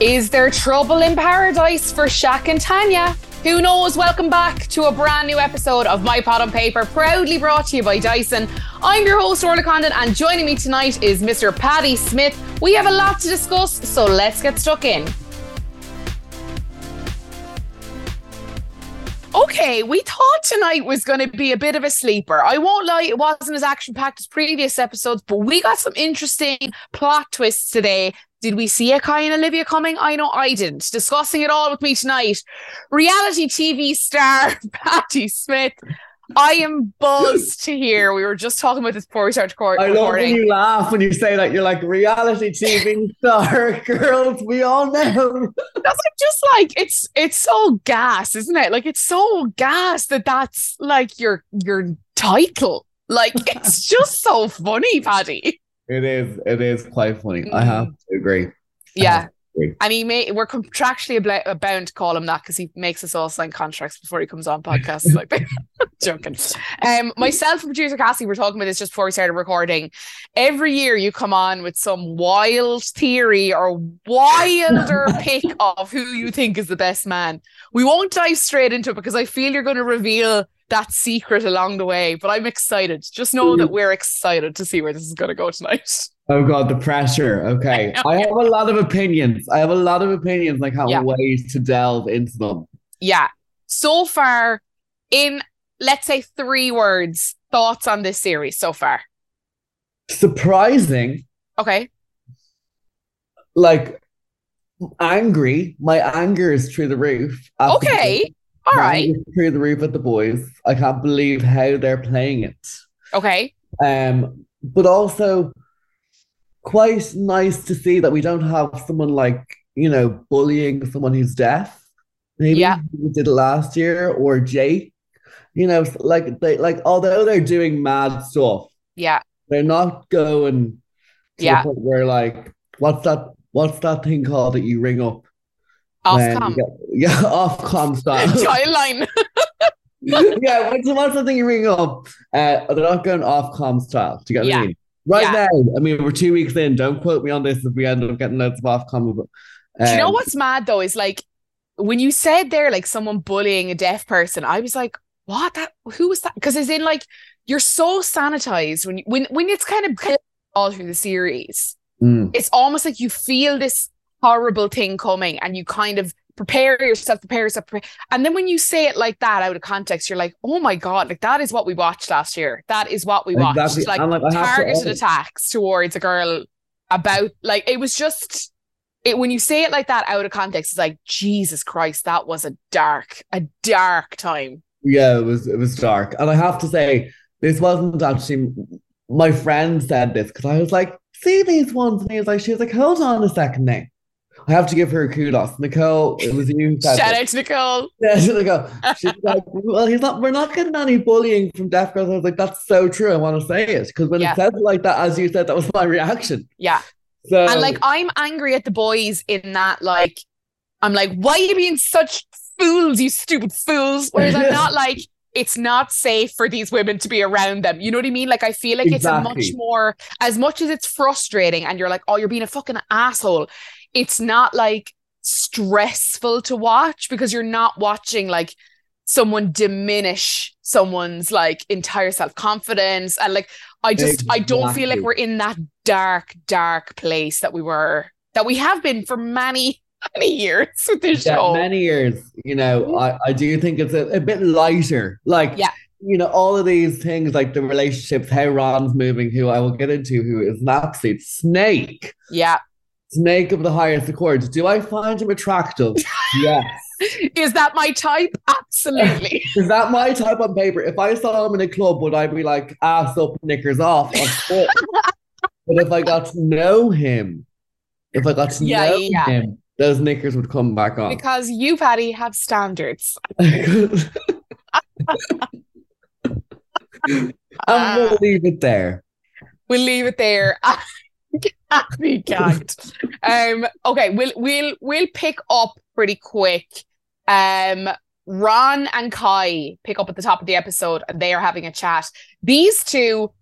Is there trouble in paradise for Shaq and Tanyel? Who knows? Welcome back to a brand new episode of My Type on Paper, proudly brought to you by Dyson. I'm your host, Orla Condon, and joining me tonight is Mr. Paddy Smith. We have a lot to discuss, so let's get stuck in. Okay, we thought tonight was going to be a bit of a sleeper. I won't lie, it wasn't as action packed as previous episodes, but we got some interesting plot twists today. Did we see a Kai and Olivia coming? I know I didn't. Discussing it all with me tonight, reality TV star Paddy Smith. I am buzzed to hear. We were just talking about this before we started recording. I love when you laugh when you say that. You're like reality TV star girls. We all know. That's like just like it's it's so gas, isn't it? Like it's so gas that that's like your your title. Like it's just so funny, Paddy. It is. It is quite funny. Mm. I have to agree. Yeah. And he may we're contractually bound to call him that because he makes us all sign contracts before he comes on podcasts. like joking. Um, myself and producer Cassie were talking about this just before we started recording. Every year you come on with some wild theory or wilder pick of who you think is the best man. We won't dive straight into it because I feel you're going to reveal that secret along the way. But I'm excited. Just know that hmm. we're excited to see where this is going to go tonight. Oh god, the pressure. Okay. I have a lot of opinions. I have a lot of opinions. I can't yeah. wait to delve into them. Yeah. So far, in let's say three words, thoughts on this series so far. Surprising. Okay. Like angry. My anger is through the roof. Okay. All right. Through the roof at the boys. I can't believe how they're playing it. Okay. Um, but also quite nice to see that we don't have someone like, you know, bullying someone who's deaf. Maybe yeah. we did it last year, or Jake. You know, like they like although they're doing mad stuff, yeah, they're not going yeah. where like what's that what's that thing called that you ring up? Ofcom. Get, yeah, Ofcom style. Child line. yeah, what's, what's the thing you ring up? Uh, they're not going Ofcom style. Do you get yeah. what I mean? Right yeah. now, I mean, we're two weeks in. Don't quote me on this if we end up getting loads of Ofcom. But, um, Do you know um, what's mad though? Is like when you said there, like someone bullying a deaf person, I was like, what? That who was that? Because it's in like you're so sanitized when you, when when it's kind of all through the series. Mm. It's almost like you feel this horrible thing coming, and you kind of prepare yourself, prepare yourself, prepare. and then when you say it like that out of context, you're like, oh my god, like that is what we watched last year. That is what we watched, exactly. like, like targeted to attacks towards a girl about like it was just it when you say it like that out of context, it's like Jesus Christ, that was a dark, a dark time. Yeah, it was it was dark, and I have to say, this wasn't actually my friend said this because I was like, see these ones, and he was like, she was like, hold on a second now I have to give her a kudos. Nicole, it was you. Shout out to Nicole. Yeah, Nicole. She's like, well, he's not, we're not getting any bullying from deaf girls. I was like, that's so true. I want to say it. Because when yeah. it says it like that, as you said, that was my reaction. Yeah. So, and like, I'm angry at the boys in that, like, I'm like, why are you being such fools, you stupid fools? Whereas I'm not like, it's not safe for these women to be around them. You know what I mean? Like I feel like exactly. it's a much more as much as it's frustrating and you're like, oh, you're being a fucking asshole it's not like stressful to watch because you're not watching like someone diminish someone's like entire self-confidence. And like I just exactly. I don't feel like we're in that dark dark place that we were that we have been for many many years with this yeah, show. many years you know I, I do think it's a, a bit lighter. Like yeah. you know all of these things like the relationships how Ron's moving who I will get into who is an absolute snake. Yeah Snake of the highest accord. Do I find him attractive? yes. Is that my type? Absolutely. Is that my type on paper? If I saw him in a club, would I be like ass up, knickers off? but if I got to know him, if I got to yeah, know yeah. him, those knickers would come back on. Because you, Paddy, have standards. and we'll uh, leave it there. We'll leave it there. Happy gagged. um, okay, we'll we'll we'll pick up pretty quick. Um, Ron and Kai pick up at the top of the episode and they are having a chat. These two,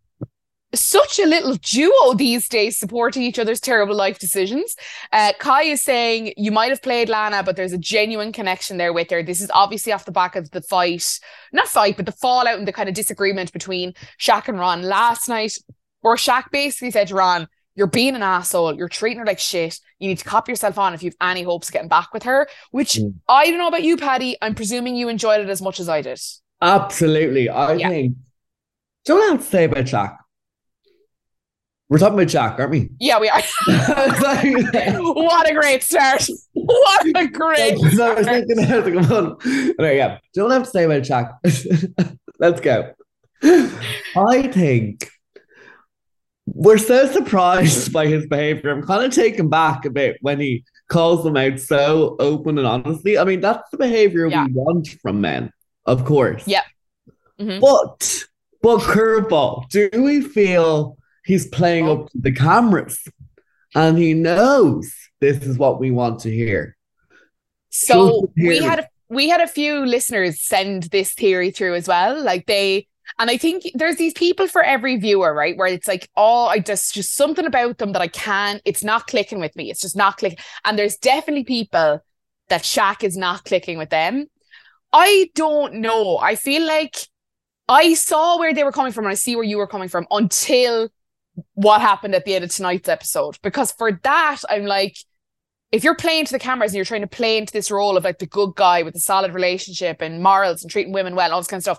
such a little duo these days supporting each other's terrible life decisions. Uh, Kai is saying you might have played Lana, but there's a genuine connection there with her. This is obviously off the back of the fight, not fight, but the fallout and the kind of disagreement between Shaq and Ron last night, where Shaq basically said to Ron, You're being an asshole, you're treating her like shit. You need to cop yourself on if you've any hopes of getting back with her. Which Mm. I don't know about you, Paddy. I'm presuming you enjoyed it as much as I did. Absolutely. I Yeah. think. Do you know what I have to say about Shaq? We're talking about Shaq, aren't we? Yeah, we are. what a great start. What a great So I was thinking, I was like, come on. Okay, yeah. Do you know what I have to say about Shaq? Let's go. I think we're so surprised by his behavior. I'm kind of taken back a bit when he calls them out so open and honestly. I mean, that's the behavior Yeah. we want from men, of course. Yeah. Mhm. But, but curveball, do we feel he's playing Oh. up to the cameras and he knows this is what we want to hear? So we had a, we had a few listeners send this theory through as well. Like they and I think there's these people for every viewer, right? Where it's like, oh, I just just something about them that I can't, it's not clicking with me. It's just not clicking. And there's definitely people that Shaq is not clicking with them. I don't know. I feel like I saw where they were coming from and I see where you were coming from until what happened at the end of tonight's episode. Because for that, I'm like, if you're playing to the cameras and you're trying to play into this role of like the good guy with a solid relationship and morals and treating women well, all this kind of stuff,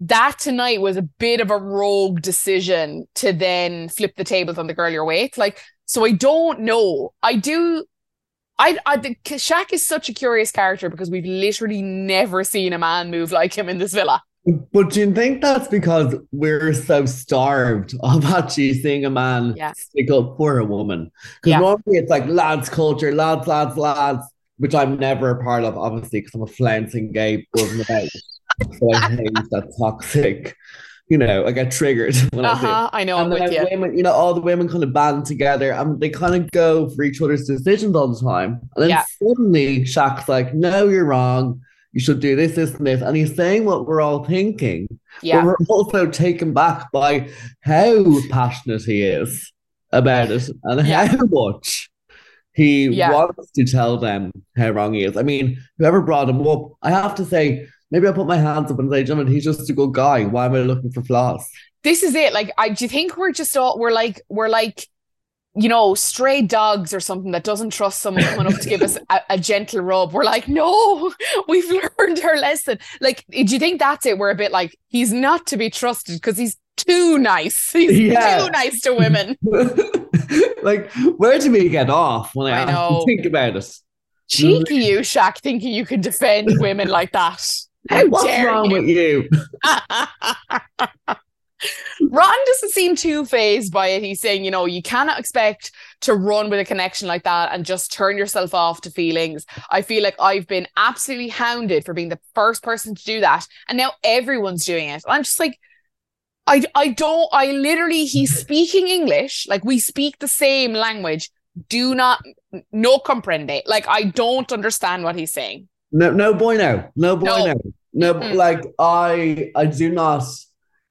that tonight was a bit of a rogue decision to then flip the tables on the girl you're with. Like, so I don't know. I do. I, I think Shaq is such a curious character because we've literally never seen a man move like him in this villa. But do you think that's because we're so starved of actually seeing a man Yeah. stick up for a woman? Because Yeah. normally it's like lads culture, lads, lads, lads, which I'm never a part of, obviously, because I'm a flouncing gay buzzing about. So I hate that toxic, you know, I get triggered when I. Uh-huh, I know, I'm And with you. women, you know, all the women kind of band together and they kind of go for each other's decisions all the time. And then Yeah. suddenly Shaq's like, no, you're wrong. You should do this, this, and this. And he's saying what we're all thinking. Yeah. But we're also taken back by how passionate he is about it and Yeah. how much he Yeah. wants to tell them how wrong he is. I mean, whoever brought him up, I have to say, maybe I put my hands up and say, John, he's just a good guy. Why am I looking for flaws? this is it. Like, I do you think we're just all we're like we're like, you know, stray dogs or something that doesn't trust someone coming up to give us a, a gentle rub. We're like, no, we've learned our lesson. Like, do you think that's it? We're a bit like he's not to be trusted because he's too nice. He's Yeah. too nice to women. like, where do we get off when I, I think about it? Cheeky you, Shaq, thinking you can defend women like that. How What's wrong you? with you? Ron doesn't seem too phased by it. He's saying, you know, you cannot expect to run with a connection like that and just turn yourself off to feelings. I feel like I've been absolutely hounded for being the first person to do that. And now everyone's doing it. I'm just like, I, I don't, I literally, he's speaking English. Like we speak the same language. Do not, no comprende. Like I don't understand what he's saying. No, no boy, no, no boy, No. no. Like I, I do not.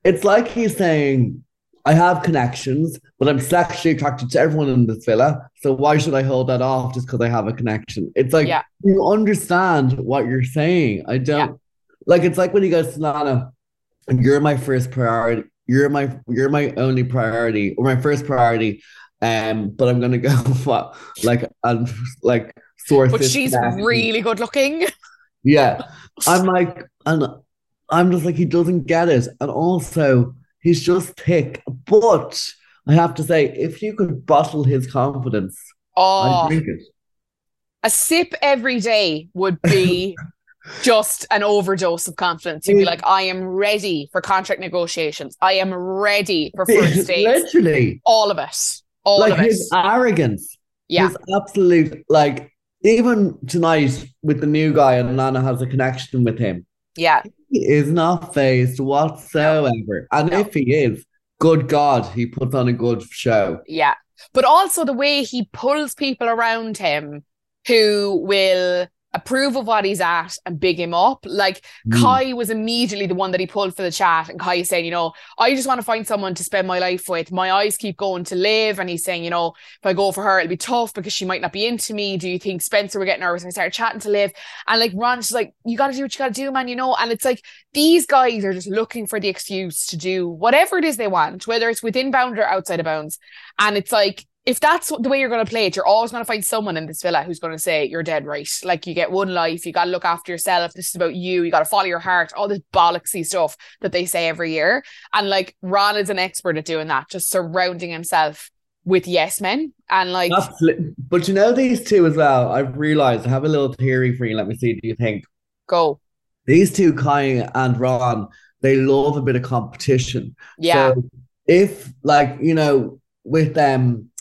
It's like he's saying, I have connections, but I'm sexually attracted to everyone in this villa. So why should I hold that off just because I have a connection? It's like Yeah. you understand what you're saying. I don't like. It's like when he goes to Lana, you're my first priority. You're my you're my only priority or my first priority. Um, but I'm gonna go what like and like source. But she's really good looking. Yeah. I'm like, and I'm just like, he doesn't get it. And also, he's just thick. But I have to say, if you could bottle his confidence, Oh, I'd drink it. a sip every day would be just an overdose of confidence. You'd be like, I am ready for contract negotiations. I am ready for first dates. Literally. All of it. All like of it. his arrogance. Yeah. His absolute, like, even tonight with the new guy and Lana has a connection with him, Yeah. he is not phased whatsoever. And No. if he is, good God, he puts on a good show. Yeah. But also the way he pulls people around him who will approve of what he's at and big him up. Like mm. Kai was immediately the one that he pulled for the chat, and Kai is saying, you know, I just want to find someone to spend my life with. My eyes keep going to live, and he's saying, you know, if I go for her, it'll be tough because she might not be into me. Do you think Spencer would get nervous? And I started chatting to live, and like Ron's like, you got to do what you got to do, man. You know, and it's like these guys are just looking for the excuse to do whatever it is they want, whether it's within bounds or outside of bounds, and it's like if that's the way you're going to play it, you're always going to find someone in this villa who's going to say you're dead right. Like you get one life, you got to look after yourself. This is about you. You got to follow your heart. All this bollocksy stuff that they say every year. And like Ron is an expert at doing that, just surrounding himself with yes men and like. Absolutely. But you know these two as well. I've realized I have a little theory for you. Let me see. Do you think? Go. These two, Kai and Ron, they love a bit of competition. Yeah. So if like you know with them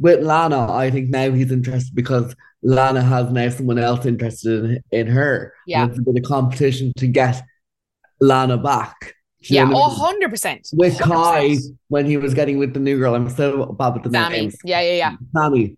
with Lana, I think now he's interested because Lana has now someone else interested in, in her. Yeah. And it's a bit of competition to get Lana back. yeah, oh, 100%. With 100%. Kai, when he was getting with the new girl, I'm so bad with the Sammy. names. Yeah, yeah, yeah. Sammy.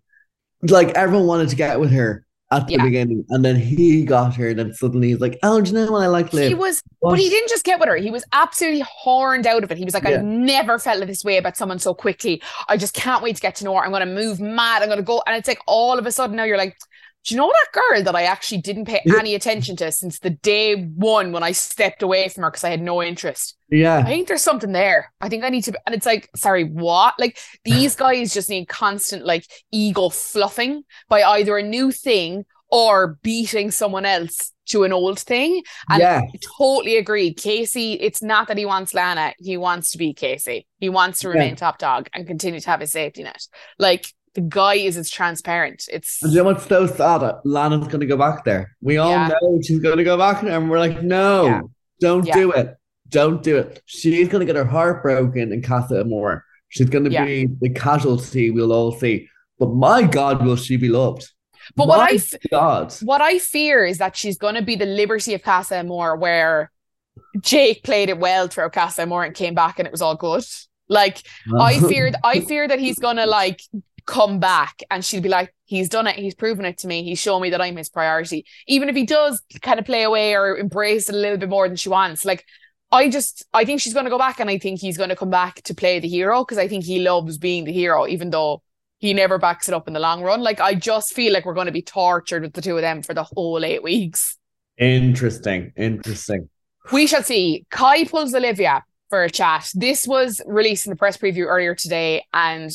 Like everyone wanted to get with her at the yeah. beginning, and then he got her, and then suddenly he's like, "Oh, do you know what I like?" Liv? He was, what? but he didn't just get with her. He was absolutely horned out of it. He was like, yeah. "I've never felt this way about someone so quickly. I just can't wait to get to know her. I'm going to move mad. I'm going to go." And it's like all of a sudden now you're like, do you know that girl that I actually didn't pay any attention to since the day one when I stepped away from her because I had no interest? Yeah. I think there's something there. I think I need to, and it's like, sorry, what? Like these guys just need constant like ego fluffing by either a new thing or beating someone else to an old thing. And yeah. I totally agree. Casey, it's not that he wants Lana, he wants to be Casey. He wants to remain yeah. top dog and continue to have his safety net. Like the guy is as transparent. It's and you know what's so sad? Lana's gonna go back there. We all yeah. know she's gonna go back there, and we're like, no, yeah. don't yeah. do it. Don't do it. She's gonna get her heart broken in Casa Amor. She's gonna be the casualty we'll all see. But my God, will she be loved? But my what I f- God. what I fear is that she's gonna be the liberty of Casa Amor, where Jake played it well throughout Casa Amor and came back and it was all good. Like I feared, I fear that he's gonna like come back and she'll be like, he's done it, he's proven it to me, he's shown me that I'm his priority. Even if he does kind of play away or embrace it a little bit more than she wants. Like, I just, I think she's going to go back and I think he's going to come back to play the hero because I think he loves being the hero, even though he never backs it up in the long run. Like, I just feel like we're going to be tortured with the two of them for the whole eight weeks. Interesting. Interesting. We shall see. Kai pulls Olivia for a chat. This was released in the press preview earlier today, and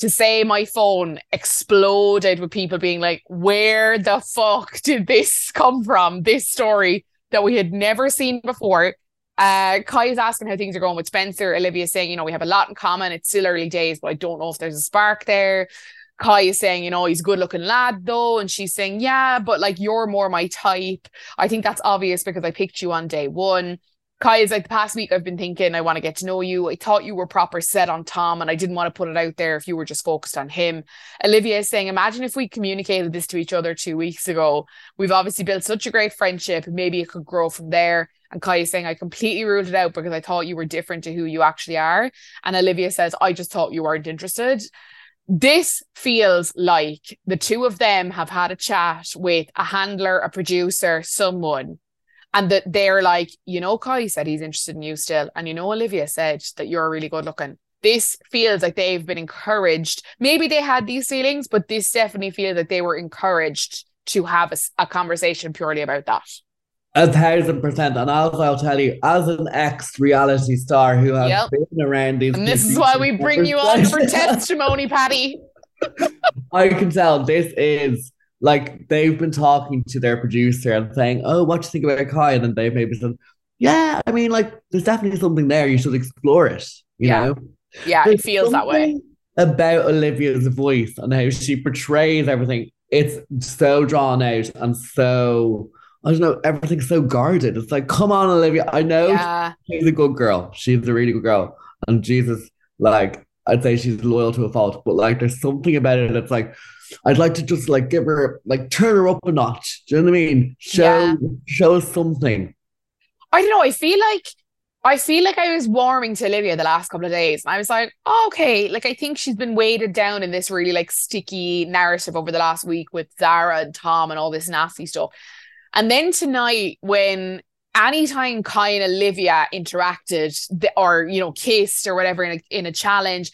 to say my phone exploded with people being like, where the fuck did this come from? This story that we had never seen before. Uh, Kai is asking how things are going with Spencer. Olivia saying, you know, we have a lot in common. It's still early days, but I don't know if there's a spark there. Kai is saying, you know, he's a good looking lad though. And she's saying, yeah, but like you're more my type. I think that's obvious because I picked you on day one. Kai is like the past week I've been thinking I want to get to know you. I thought you were proper set on Tom and I didn't want to put it out there if you were just focused on him. Olivia is saying, imagine if we communicated this to each other two weeks ago. We've obviously built such a great friendship. Maybe it could grow from there. And Kai is saying, I completely ruled it out because I thought you were different to who you actually are. And Olivia says, I just thought you weren't interested. This feels like the two of them have had a chat with a handler, a producer, someone and that they're like, you know, Kai said he's interested in you still, and you know, Olivia said that you're really good looking. This feels like they've been encouraged. Maybe they had these feelings, but this definitely feels that they were encouraged to have a, a conversation purely about that. A thousand percent. And also, I'll tell you, as an ex reality star who has yep. been around these. And this is why we bring you on for testimony, Paddy. I can tell this is like they've been talking to their producer and saying, "Oh, what do you think about Kai?" And then they've maybe said, "Yeah, I mean, like there's definitely something there. You should explore it." You yeah. know? Yeah, there's it feels that way. About Olivia's voice and how she portrays everything, it's so drawn out and so I don't know, everything's so guarded. It's like, come on, Olivia. I know yeah. she's a good girl. She's a really good girl. And Jesus, like, I'd say she's loyal to a fault, but like there's something about it that's like, I'd like to just like give her like turn her up a notch. Do you know what I mean? Show yeah. show something. I don't know. I feel like I feel like I was warming to Olivia the last couple of days. And I was like, oh, okay, like I think she's been weighted down in this really like sticky narrative over the last week with Zara and Tom and all this nasty stuff. And then tonight, when anytime Kai and Olivia interacted or, you know, kissed or whatever in a, in a challenge,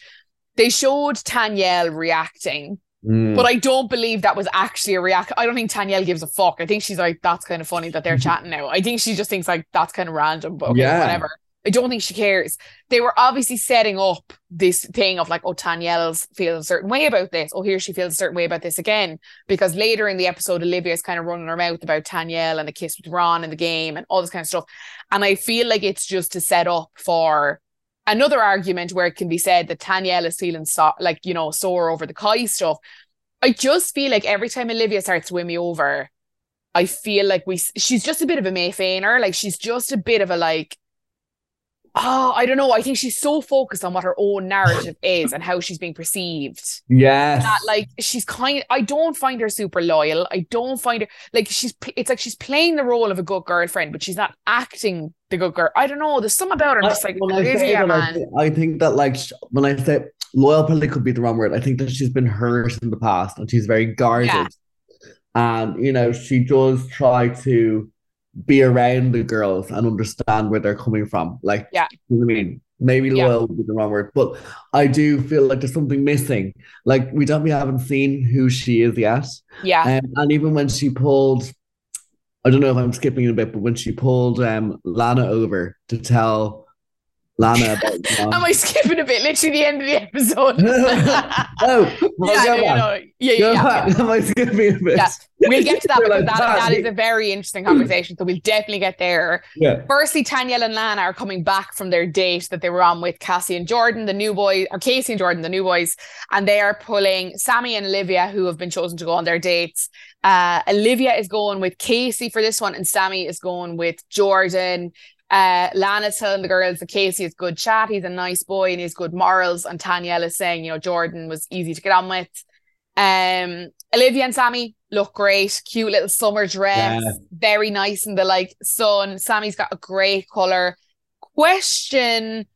they showed Tanyel reacting. Mm. But I don't believe that was actually a react. I don't think Tanyel gives a fuck. I think she's like, that's kind of funny that they're chatting now. I think she just thinks like that's kind of random, but okay, Yeah. whatever. I don't think she cares. They were obviously setting up this thing of like, oh, Tanyel's feels a certain way about this. Oh, here she feels a certain way about this again. Because later in the episode, Olivia's kind of running her mouth about Tanyel and the kiss with Ron in the game and all this kind of stuff. And I feel like it's just to set up for another argument where it can be said that Tanyel is feeling so, like, you know, sore over the Kai stuff. I just feel like every time Olivia starts to win me over, I feel like we she's just a bit of a May Feiner. Like she's just a bit of a like, oh, I don't know. I think she's so focused on what her own narrative is and how she's being perceived. yes. That like she's kind I don't find her super loyal. I don't find her like she's it's like she's playing the role of a good girlfriend, but she's not acting the good girl. I don't know. There's some about her. I'm just like I say Olivia, that, I man. I think that like when I say loyal probably could be the wrong word. I think that she's been hurt in the past and she's very guarded. Yeah. And you know, she does try to be around the girls and understand where they're coming from. Like, Yeah. you know what I mean? Maybe Yeah. loyal would be the wrong word, but I do feel like there's something missing. Like we don't we haven't seen who she is yet. Yeah. Um, and even when she pulled, I don't know if I'm skipping a bit, but when she pulled um Lana over to tell Lana about you know- Am I skipping a bit? Literally the end of the episode. oh, well, yeah, go no, back. no, yeah, Go yeah, yeah. Am I skipping a bit? Yeah. We'll get to that because like, that, that is a very interesting conversation. So we'll definitely get there. Yeah. Firstly, Tanyel and Lana are coming back from their date that they were on with Cassie and Jordan, the new boys, or Casey and Jordan, the new boys, and they are pulling Sammy and Olivia, who have been chosen to go on their dates. Uh, Olivia is going with Casey for this one, and Sammy is going with Jordan. Uh, Lana's telling the girls that Casey is good chat, he's a nice boy and he's good morals, and Tanyel is saying, you know, Jordan was easy to get on with. Um, Olivia and Sammy look great, cute little summer dress, Yeah. very nice in the like sun. Sammy's got a great color. Question,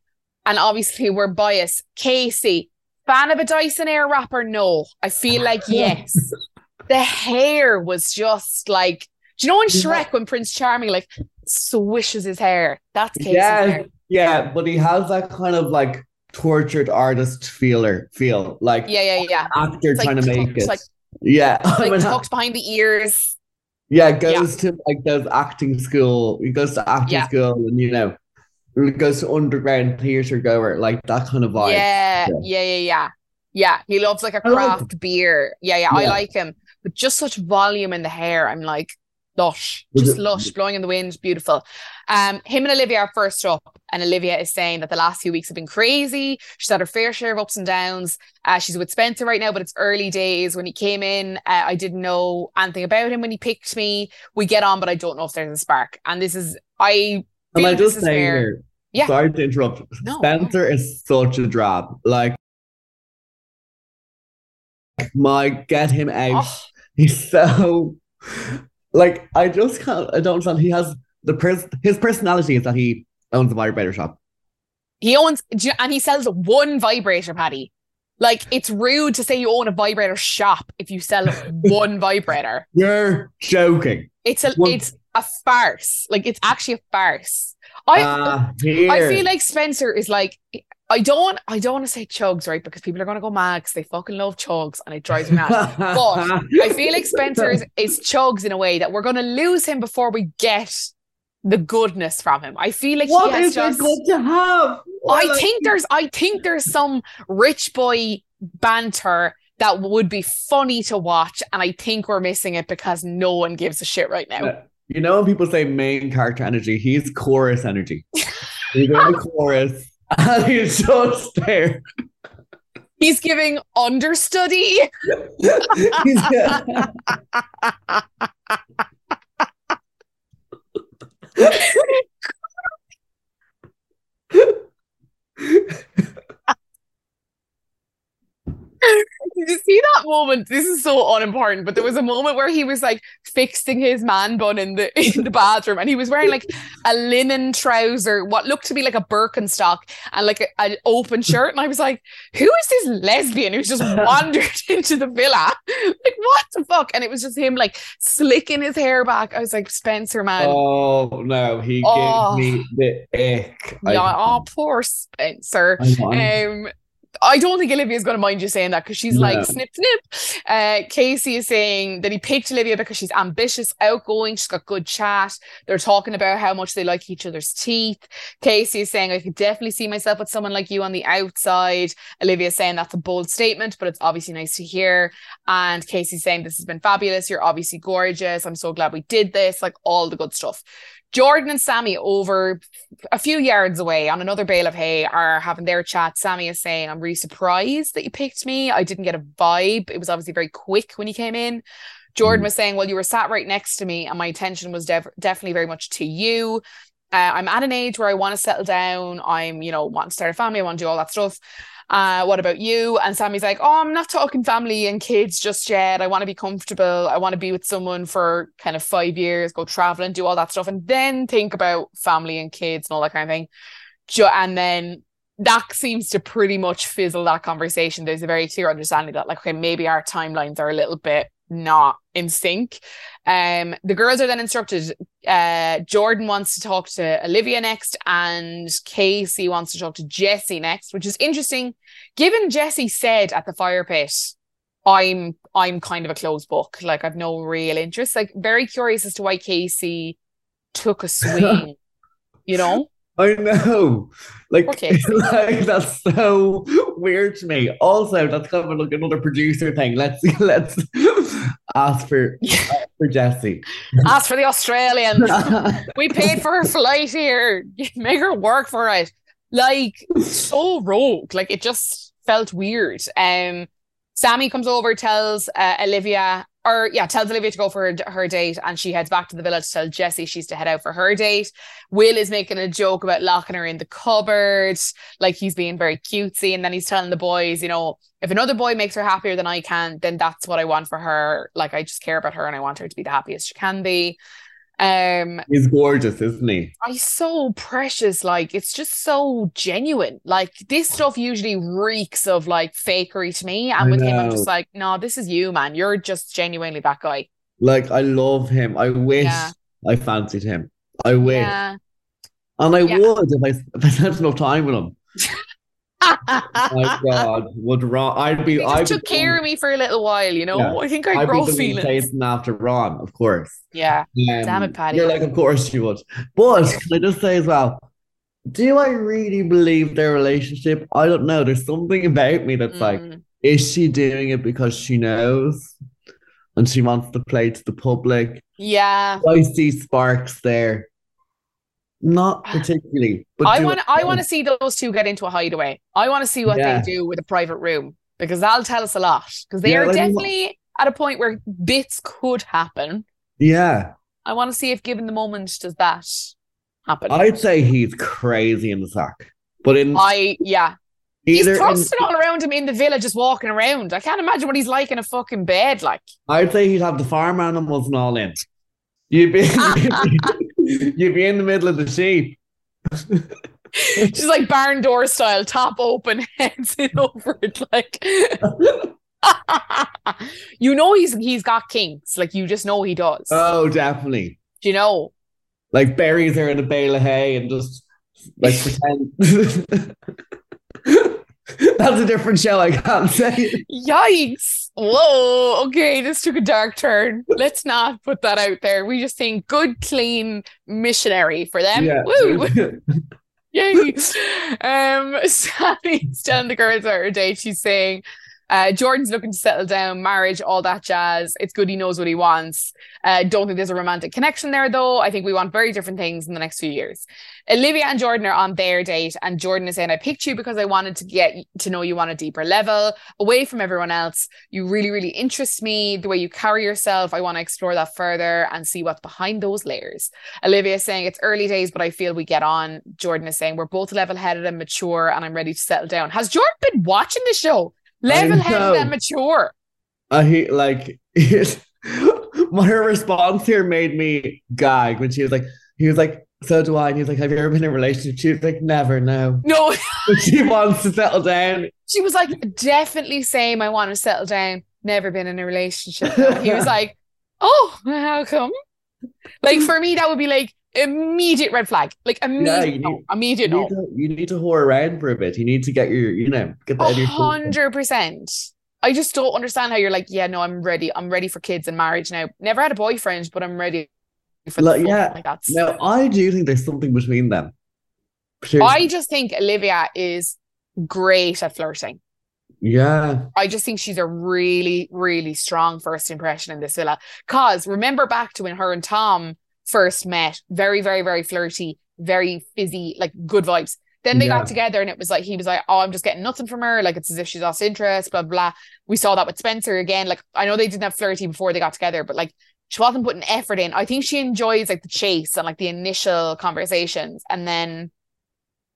and obviously we're biased. Casey, fan of a Dyson Airwrapper? No, I feel like yes. the hair was just like, do you know in Yeah. Shrek when Prince Charming like swishes his hair? That's Casey's Yeah, hair. yeah, but he has that kind of like tortured artist feeler feel, like Yeah, yeah, yeah. actor It's trying like to make it. like- yeah, Like tucked behind the ears. yeah, goes to like those acting school. He goes to acting Yeah. school, and you know, goes to underground theater goer, like that kind of vibe. Yeah, Yeah. yeah, yeah, yeah. Yeah, he loves like a I like craft beer. Yeah, yeah, I like him. But just such volume in the hair. I'm like, lush. Just lush, blowing in the wind, beautiful. Um, him and Olivia are first up, and Olivia is saying that the last few weeks have been crazy. She's had her fair share of ups and downs. Uh, she's with Spencer right now, but it's early days. When he came in, uh, I didn't know anything about him when he picked me. We get on, but I don't know if there's a spark. And this is I And I just is say where- here, Yeah. sorry to interrupt. No, Spencer is such a drab. Like, my get him out. Oh, He's so like I just can't. I don't understand. He has the pers- his personality is that he owns a vibrator shop. He owns and he sells one vibrator, Paddy. Like it's rude to say you own a vibrator shop if you sell one vibrator. You're joking. It's a One- it's a farce. Like it's actually a farce. I here. I feel like Spencer is like I don't I don't want to say chugs, right? Because people are gonna go mad because they fucking love chugs and it drives me mad. but I feel like Spencer is, is chugs in a way that we're gonna lose him before we get the goodness from him. I feel like What he has is just good to have? I Like- think there's I think there's some rich boy banter that would be funny to watch, and I think we're missing it because no one gives a shit right now. Uh, you know when people say main character energy, he's chorus energy. he's in the chorus and he's just there. He's giving understudy. He's- Did you see that moment, this is so unimportant, but there was a moment where he was like fixing his man bun in the in the bathroom, and he was wearing like a linen trouser, what looked to be like a Birkenstock, and like an open shirt. And I was like, "Who is this lesbian who's just wandered into the villa? Like, what the fuck?" And it was just him like slicking his hair back. I was like, "Spencer, man." Oh no, he Oh. gave me the ick. I- yeah, oh, poor Spencer. I. Um, I don't think Olivia's going to mind you saying that because she's No. like snip snip. Uh, Casey is saying that he picked Olivia because she's ambitious, outgoing, she's got good chat. They're talking about how much they like each other's teeth. Casey is saying I could definitely see myself with someone like you on the outside. Olivia is saying that's a bold statement, but it's obviously nice to hear. And Casey's saying this has been fabulous. You're obviously gorgeous. I'm so glad we did this. Like all the good stuff. Jordan and Sammy over a few yards away on another bale of hay are having their chat. Sammy is saying, I'm really surprised that you picked me. I didn't get a vibe. It was obviously very quick when he came in. Jordan Mm. was saying, Well, you were sat right next to me, and my attention was def- definitely very much to you. Uh, I'm at an age where I want to settle down. I'm, you know, want to start a family. I want to do all that stuff. Uh, what about you? And Sammy's like, Oh, I'm not talking family and kids just yet. I want to be comfortable. I want to be with someone for kind of five years, go travel and do all that stuff, and then think about family and kids and all that kind of thing. And then that seems to pretty much fizzle that conversation. There's a very clear understanding that, like, okay, maybe our timelines are a little bit not in sync. Um, the girls are then instructed. Uh, Jordan wants to talk to Olivia next, and Casey wants to talk to Jesse next, which is interesting. Given Jesse said at the fire pit, "I'm I'm kind of a closed book. Like I've no real interest." Like very curious as to why Casey took a swing. you know, I know. Like, Okay. like that's so weird to me. Also, that's kind of like another producer thing. Let's let's ask for ask for Jesse. ask for the Australian, we paid for her flight here. Make her work for it. Like so rogue. Like it just felt weird. Um, Sammy comes over, tells uh, Olivia, or yeah, tells Olivia to go for her, her date, and she heads back to the village to tell Jessie she's to head out for her date. Will is making a joke about locking her in the cupboard, like he's being very cutesy, and then he's telling the boys, you know, if another boy makes her happier than I can, then that's what I want for her. Like I just care about her, and I want her to be the happiest she can be. Um, He's gorgeous, isn't he? he's so precious. Like it's just so genuine. Like this stuff usually reeks of like fakery to me. And I with him, I'm just like, no, this is you, man. You're just genuinely that guy. Like, I love him. I wish Yeah. I fancied him. I wish. Yeah. And I Yeah. would if I, if I spent enough time with him. My God, would Ron? I'd be. I'd just be took care of me for a little while, you know. Yeah. I think I I'd grow be feelings. chasing after Ron, of course. Yeah. Um, Damn it, Paddy. You're like, of course you would. But can I just say as well, do I really believe their relationship? I don't know. There's something about me that's like, Mm. is she doing it because she knows and she wants to play to the public? yeah. I see sparks there. Not ah. particularly, but I want I want to see those two get into a hideaway. I want to see what Yeah. they do with a private room because that'll tell us a lot. Because they Yeah, are like, definitely at a point where bits could happen. Yeah, I want to see if given the moment does that happen. I'd say he's crazy in the sack, but in I yeah. He's either in, all around him in the villa, just walking around. I can't imagine what he's like in a fucking bed. Like, I'd say he'd have the farm animals and all in. You'd be you'd be in the middle of the sheep. She's like barn door style, top open, heads in over it. Like, you know, he's he's got kinks. Like, you just know he does. Oh, definitely. Do you know? Like buries her in a bale of hay and just like pretend. That's a different show. I can't say. Yikes! Whoa. Okay, this took a dark turn. Let's not put that out there. We just think good, clean missionary for them. Yeah. Woo! Yay! Um, Sally's telling the girls about her date. She's saying, uh, Jordan's looking to settle down, marriage, all that jazz. It's good he knows what he wants. Uh, don't think there's a romantic connection there, though. I think we want very different things in the next few years. Olivia and Jordan are on their date, and Jordan is saying, I picked you because I wanted to get to know you on a deeper level, away from everyone else. You really, really interest me. The way you carry yourself, I want to explore that further and see what's behind those layers. Olivia is saying, It's early days, but I feel we get on. Jordan is saying, We're both level headed and mature, and I'm ready to settle down. Has Jordan been watching the show? Level headed and mature. Uh, he like my response here made me gag when she was like, he was like, so do I. And he was like, Have you ever been in a relationship? She was like, Never, no. No, she wants to settle down. she was like, definitely same. I want to settle down. Never been in a relationship. though." He was like, oh, how come? Like for me, that would be like immediate red flag. Like immediate, you no, need- immediate You no. need, to, you need to whore around for a bit. You need to get your, you know, get the A out of your system. hundred percent. I just don't understand how you're like, yeah, no, I'm ready. I'm ready for kids and marriage now. Never had a boyfriend, but I'm ready for Like, yeah. Like that's. Now, I do think there's something between them. Seriously. I just think Olivia is great at flirting. yeah. I just think she's a really, really strong first impression in this villa. Cause remember back to when her and Tom first met, very, very, very flirty, very fizzy, like good vibes. Then they Yeah. got together and it was like he was like, Oh, I'm just getting nothing from her. Like it's as if she's lost interest, blah, blah. We saw that with Spencer again. Like I know they didn't have flirty before they got together, but like she wasn't putting effort in. I think she enjoys like the chase and like the initial conversations. And then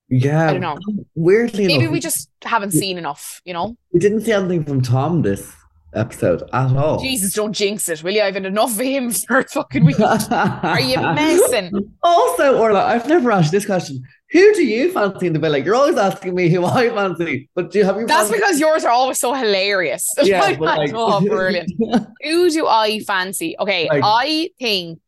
Yeah. I don't know. Weirdly maybe enough, we just haven't seen enough, you know? we didn't see anything from Tom this episode at all. Jesus, don't jinx it, will you? I've had enough of him for a fucking week. Are you messing? Also, Orla, I've never asked this question. Who do you fancy in the villa? You're always asking me who I fancy, but do you have your That's fancy- because yours are always so hilarious. yeah, Like, like, oh, brilliant. Who do I fancy? Okay, Like- I think.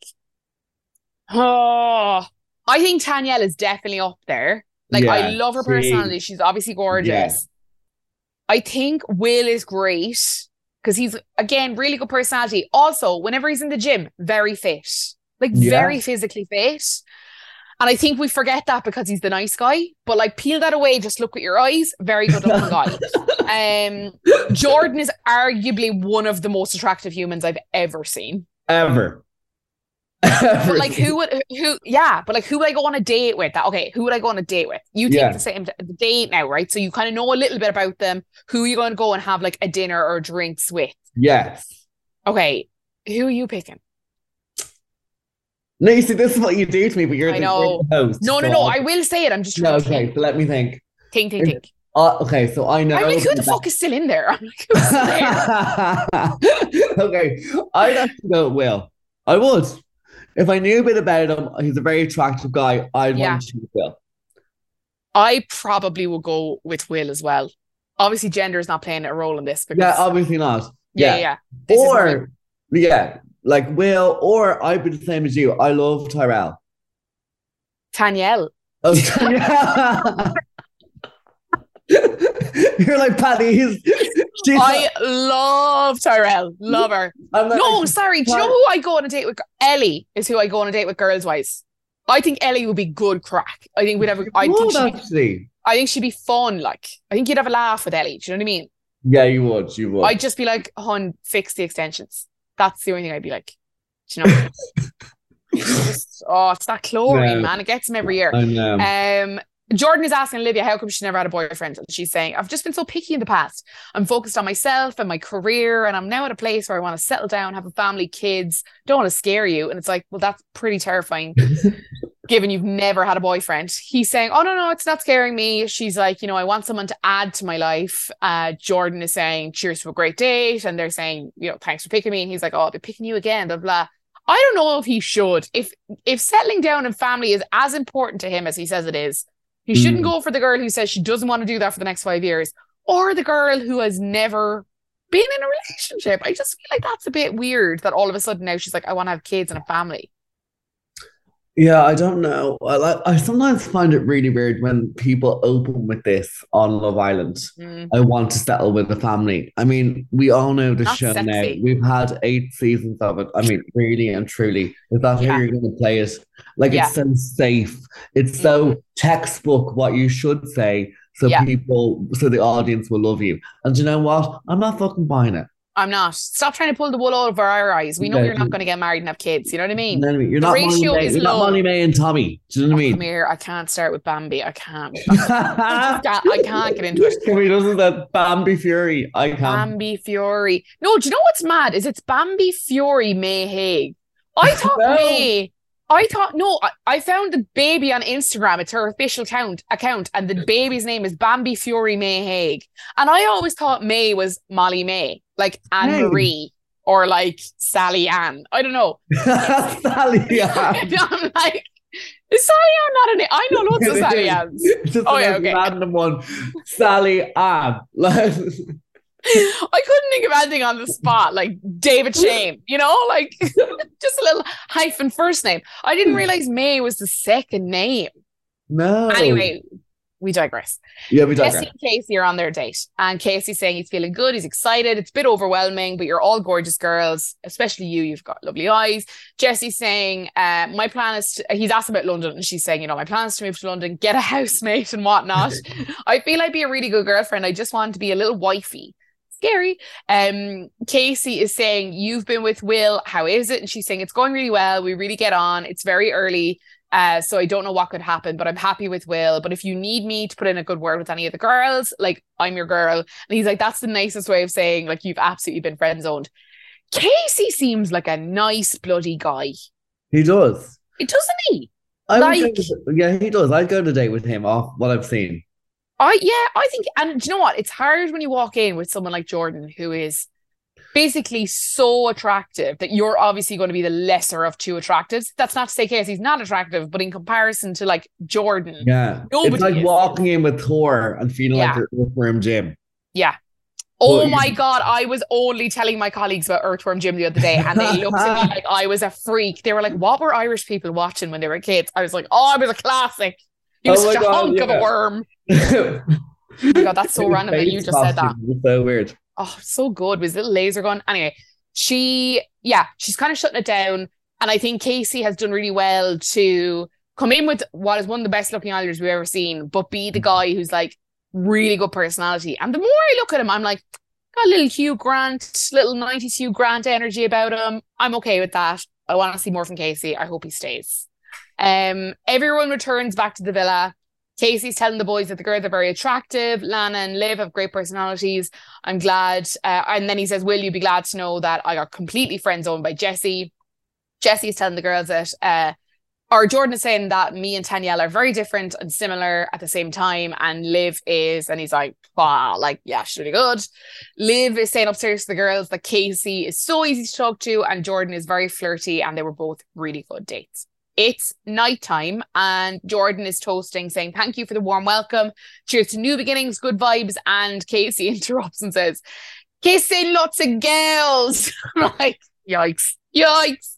Oh, I think Tanyel is definitely up there. Like, I love her she- personality. She's obviously gorgeous. Yeah. I think Will is great because he's, again, really good personality. Also, whenever he's in the gym, very fit, like Yeah. very physically fit. And I think we forget that because he's the nice guy. But like, peel that away, just look with your eyes. Very good looking guy. Um, Jordan is arguably one of the most attractive humans I've ever seen. Ever. But like, who would who? Yeah, but like, who would I go on a date with? That okay? Who would I go on a date with? You take Yeah. the same the date now, right? So you kind of know a little bit about them. Who are you going to go and have like a dinner or drinks with? Yes. Okay, who are you picking? No, you see, this is what you do to me, but you're, I the, know. host. No, no, so no. I will say it. I'm just No, trying to okay, think. so let me think. Think, think, think. Uh, okay, so I know. I'm like, who the fuck is still in there? I'm like, who's there? okay, I'd have to go Will. I would. If I knew a bit about him, he's a very attractive guy. I'd Yeah. want to choose Will. I probably will go with Will as well. Obviously, gender is not playing a role in this because Yeah, obviously not. yeah, yeah. yeah. Or, yeah, like Will, or I'd be the same as you. I love Tyrell. Tanyel. Oh. You're like Paddy. He's, she's I love Tyrell. Love her. I'm like, No, sorry. Do you know who I go on a date with? Ellie is who I go on a date with girls wise. I think Ellie would be good crack. I think we'd have. a- I think actually. I think she'd be fun. Like I think you'd have a laugh with Ellie. Do you know what I mean? Yeah, you would. You would. I'd just be like, "Hon, fix the extensions." That's the only thing I'd be like. Do you know? Just- oh, it's that chlorine, No. man. It gets him every year. I know. Um, Jordan is asking Olivia how come she never had a boyfriend, and she's saying, "I've just been so picky in the past. I'm focused on myself and my career, and I'm now at a place where I want to settle down, have a family, kids. Don't want to scare you." And it's like, well, that's pretty terrifying, given you've never had a boyfriend. He's saying, "Oh no, no, it's not scaring me." She's like, "You know, I want someone to add to my life." Uh, Jordan is saying, "Cheers to a great date," and they're saying, "You know, thanks for picking me." And he's like, "Oh, I'll be picking you again." Blah blah. I don't know if he should. If if settling down and family is as important to him as he says it is, he shouldn't Mm. go for the girl who says she doesn't want to do that for the next five years, or the girl who has never been in a relationship. I just feel like that's a bit weird that all of a sudden now she's like, I want to have kids and a family. Yeah, I don't know. I like. I sometimes find it really weird when people open with this on Love Island. Mm. I want to settle with a family. I mean, we all know the show now. We've had eight seasons of it. I mean, really and truly, is that Yeah. how you're going to play it? Like, Yeah. it's so safe. It's so textbook what you should say, so Yeah. people, so the audience will love you. And you know what? I'm not fucking buying it. I'm not. Stop trying to pull the wool over our eyes. We know Yeah. you're not going to get married and have kids. You know what I mean? You know what I mean? You're The not Molly ratio May. is You're not low. Molly May and Tommy. Do you know what I Come mean? here. I can't start with Bambi. I can't. I, can't, I can't get into it. Can we just that Bambi Fury? I can't. Bambi Fury. No, do you know what's mad? Is it's Bambi Fury May Hague. I thought No. May. I thought no. I, I found the baby on Instagram. It's her official account account, and the baby's name is Bambi Fury May Hague. And I always thought May was Molly May. Like Anne Hey. Marie or like Sally Ann. I don't know. Sally Ann. I'm like, is Sally Ann not a name? I know lots of Sally. Anns. Just Oh, yeah, okay. random one. Sally Ann. I couldn't think of anything on the spot, like David Shane, you know, like just a little hyphen first name. I didn't hmm. realize May was the second name. no. Anyway, we digress. Yeah, we digress. Jesse and Casey are on their date, and Casey's saying he's feeling good, he's excited. It's a bit overwhelming, but you're all gorgeous girls, especially you. You've got lovely eyes. Jesse's saying, uh, "My plan is." To, he's asked about London, and she's saying, "You know, my plan is to move to London, get a housemate, and whatnot." I feel I'd be a really good girlfriend. I just want to be a little wifey. Scary. Um, Casey is saying, You've been with Will. How is it? And she's saying, It's going really well. We really get on. It's very early. Uh, so I don't know what could happen, but I'm happy with Will. But if you need me to put in a good word with any of the girls, like I'm your girl. And he's like, That's the nicest way of saying, like, you've absolutely been friend zoned. Casey seems like a nice bloody guy. He does. It doesn't he? I Like- to- yeah, he does. I'd go to date with him off what I've seen. I yeah, I think, and do you know what? It's hard when you walk in with someone like Jordan, who is basically so attractive that you're obviously going to be the lesser of two attractives. That's not to say Casey's not attractive, but in comparison to like Jordan, Yeah. Nobody it's like is. walking in with Thor and feeling like Yeah. you're in room gym. Oh my god, I was only telling my colleagues about Earthworm Jim the other day, and they looked at me like I was a freak. They were like, "What were Irish people watching when they were kids?" I was like, "Oh, it was a classic. He oh was Oh such a God, hunk of a worm." oh my God, that's so random that you just said that. So weird. Oh, so good. Was little laser gun. Anyway, she, yeah, she's kind of shutting it down. And I think Casey has done really well to come in with what is one of the best looking Islanders we've ever seen, but be the guy who's like really good personality. And the more I look at him, I'm like, got a little Hugh Grant, little 90s Hugh Grant energy about him. I'm okay with that. I want to see more from Casey. I hope he stays. Um, everyone returns back to the villa. Casey's telling the boys that the girls are very attractive. Lana and Liv have great personalities. I'm glad. Uh, and then he says, Will you be glad to know that I got completely friend zoned by Jesse? Jesse is telling the girls that, uh, or Jordan is saying that me and Danielle are very different and similar at the same time. And Liv is, and he's like, wow, like, yeah, she's really good. Liv is saying upstairs to the girls that Casey is so easy to talk to and Jordan is very flirty and they were both really good dates. It's nighttime and Jordan is toasting, saying, Thank you for the warm welcome. Cheers to new beginnings, good vibes. And Casey interrupts and says, Kissing lots of girls. I'm like, yikes, yikes.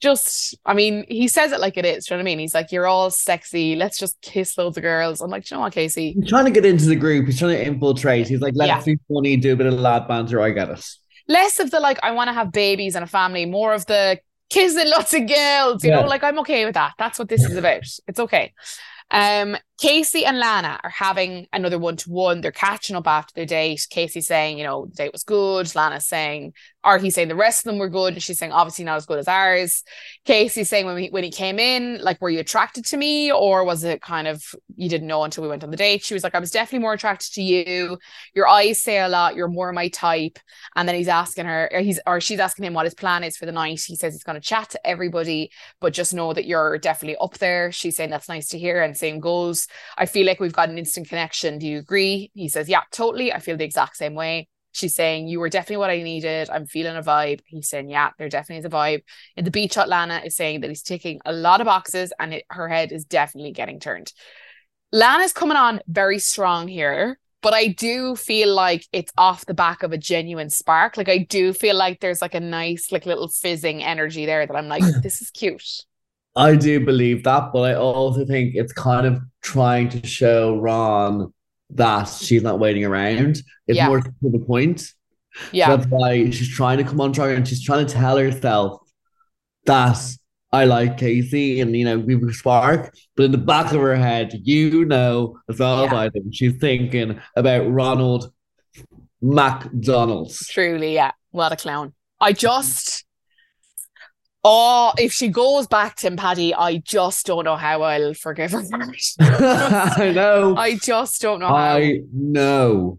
Just, I mean, he says it like it is. Do you know what I mean? He's like, You're all sexy. Let's just kiss loads of girls. I'm like, Do you know what, Casey? He's trying to get into the group. He's trying to infiltrate. He's like, let's Yeah. be funny, do a bit of lad banter. I get it. Less of the like, I want to have babies and a family, more of the kissing lots of girls. You Yeah. know, like I'm okay with that. That's what this is about. It's okay. Um, Casey and Lana are having another one to one. They're catching up after their date. Casey's saying, you know, the date was good. Lana's saying, or he's saying the rest of them were good. And she's saying, obviously not as good as ours. Casey's saying when we when he came in, like, were you attracted to me, or was it kind of you didn't know until we went on the date? She was like, I was definitely more attracted to you. Your eyes say a lot. You're more my type. And then he's asking her, or he's or she's asking him what his plan is for the night. He says he's going to chat to everybody, but just know that you're definitely up there. She's saying that's nice to hear, and same goes. I feel like we've got an instant connection. Do you agree? He says, Yeah, totally. I feel the exact same way. She's saying, You were definitely what I needed. I'm feeling a vibe. He's saying, Yeah, there definitely is a vibe. In the beach Lana is saying that he's ticking a lot of boxes and it, her head is definitely getting turned. Lana's coming on very strong here, but I do feel like it's off the back of a genuine spark. Like I do feel like there's like a nice, like little fizzing energy there that I'm like, this is cute. I do believe that, but I also think it's kind of trying to show Ron that she's not waiting around. It's Yeah. more to the point. Yeah. That's why she's trying to come on strong and she's trying to tell herself that I like Casey and you know we were spark, but in the back of her head, you know, as well as Yeah. I think, she's thinking about Ronald McDonald's. Truly, yeah. What a clown. I just Oh, if she goes back to him, Paddy, I just don't know how I'll forgive her. I know. I just don't know how. I know.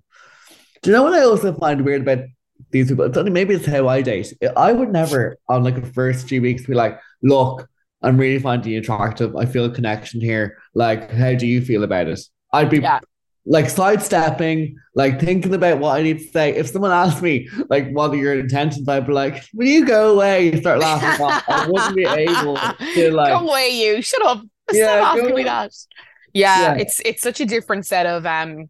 Do you know what I also find weird about these people? It's only maybe it's how I date. I would never, on like the first few weeks, be like, "Look, I'm really finding you attractive. I feel a connection here. Like, how do you feel about it?" I'd be Yeah. Like sidestepping, like thinking about what I need to say. If someone asked me like what are your intentions, I'd be like, "Will you go away?" You start laughing. I wouldn't be able to like. Go away, you. Shut up. Yeah, Stop asking me that. Yeah, Yeah. it's it's such a different set of um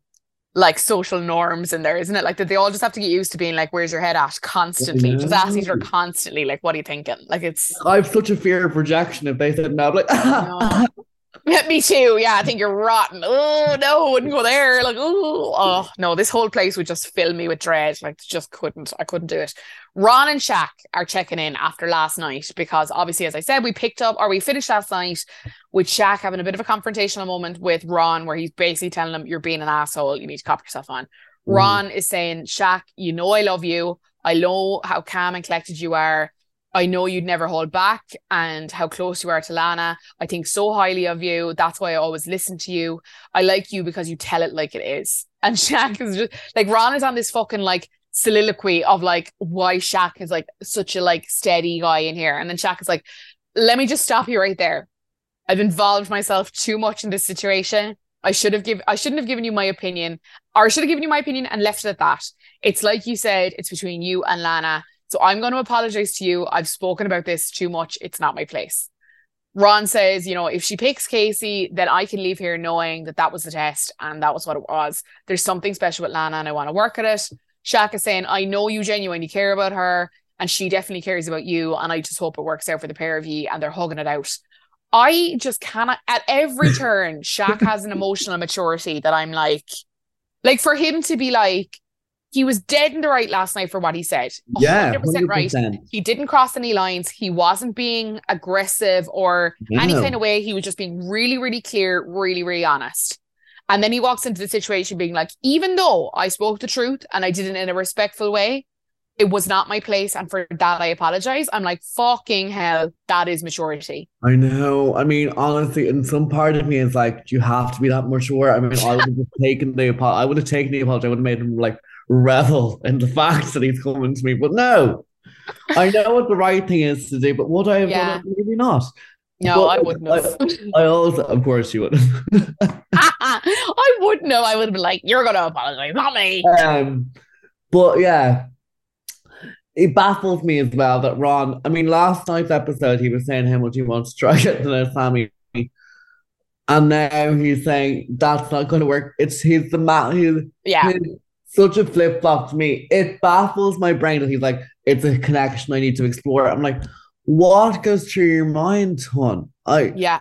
like social norms in there, isn't it? Like that they all just have to get used to being like, "Where's your head at?" constantly, just asking each other constantly, like, "What are you thinking?" Like it's I have such a fear of rejection. If they said no, I'm like, No. Yeah, me too. Yeah, I think you're rotten. Oh no, wouldn't go there. Like, oh, oh no, this whole place would just fill me with dread. Like, just couldn't. I couldn't do it. Ron and Shaq are checking in after last night because obviously, as I said, we picked up or we finished last night with Shaq having a bit of a confrontational moment with Ron, where he's basically telling him, "You're being an asshole. You need to cop yourself on." Mm. Ron is saying, "Shaq, you know I love you. I know how calm and collected you are." I know you'd never hold back and how close you are to Lana. I think so highly of you. That's why I always listen to you. I like you because you tell it like it is. And Shaq is just like Ron is on this fucking like soliloquy of like why Shaq is like such a like steady guy in here. And then Shaq is like, let me just stop you right there. I've involved myself too much in this situation. I should have give I shouldn't have given you my opinion, or I should have given you my opinion and left it at that. It's like you said, it's between you and Lana. So I'm going to apologize to you. I've spoken about this too much. It's not my place. Ron says, you know, if she picks Casey, then I can leave here knowing that that was the test and that was what it was. There's something special with Lana and I want to work at it. Shaq is saying, I know you genuinely care about her and she definitely cares about you. And I just hope it works out for the pair of you and they're hugging it out. I just cannot, at every turn, Shaq has an emotional maturity that I'm like, like for him to be like, he was dead in the right last night for what he said. yeah, 100% right. 100%. He didn't cross any lines. He wasn't being aggressive or any kind of way. He was just being really, really clear, really, really honest. And then he walks into the situation being like, even though I spoke the truth and I did it in a respectful way, it was not my place. And for that, I apologize. I'm like, fucking hell, that is maturity. I know. I mean, honestly, and some part of me is like, you have to be that mature. I mean, I would have taken the apology. I would have taken the apology. I would have made him like revel in the fact that he's coming to me. But no, I know what the right thing is to do. But would I have Yeah. done it? Maybe not. No, But I wouldn't have. I also, of course, you would. I would know. I would have been like, you're going to apologize, not me. um, but yeah, it baffles me as well that Ron. I mean, last night's episode, he was saying how much he wants to try get to know Sammy, and now he's saying that's not going to work. It's he's the man. He's, Yeah. he's such a flip flop to me. It baffles my brain that he's like, it's a connection I need to explore. I'm like, what goes through your mind, hon? I. Yeah.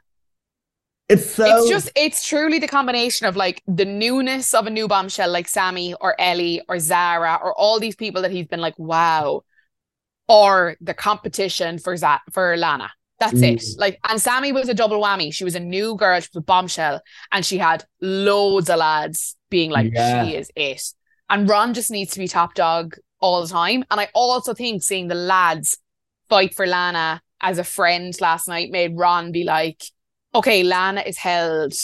It's so. it's just it's truly the combination of like the newness of a new bombshell like Sammy or Ellie or Zara or all these people that he's been like wow or the competition for Za- for Lana that's it Mm. like and Sammy was a double whammy she was a new girl she was a bombshell and she had loads of lads being like Yeah. she is it and Ron just needs to be top dog all the time and I also think seeing the lads fight for Lana as a friend last night made Ron be like okay, Lana is held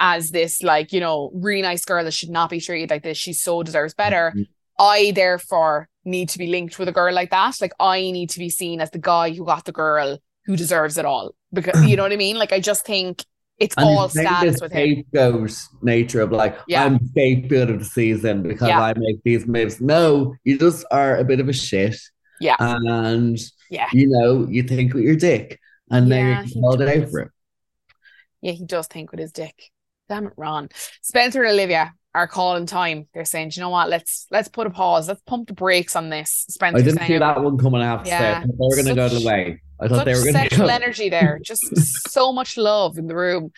as this, like, you know, really nice girl that should not be treated like this. She so deserves better. Mhm. I therefore need to be linked with a girl like that. Like, I need to be seen as the guy who got the girl who deserves it all. Because you know what I mean? Like, I just think it's And all he's playing status this with him. scapegoat nature of like Yeah. I'm scapegoat of the season because Yeah. I make these moves. No, you just are a bit of a shit. Yeah. And Yeah. you know, you think with your dick. And Yeah, then you're called out for it. Yeah, he does think with his dick. Damn it, Ron. Spencer and Olivia are calling time. They're saying, "Do you know what? Let's let's put a pause. Let's pump the brakes on this. Spencer I didn't saying, see that one coming, I have to say. Yeah. thought they were gonna go the way. I thought Such they were gonna sexual go. energy there. Just so much love in the room.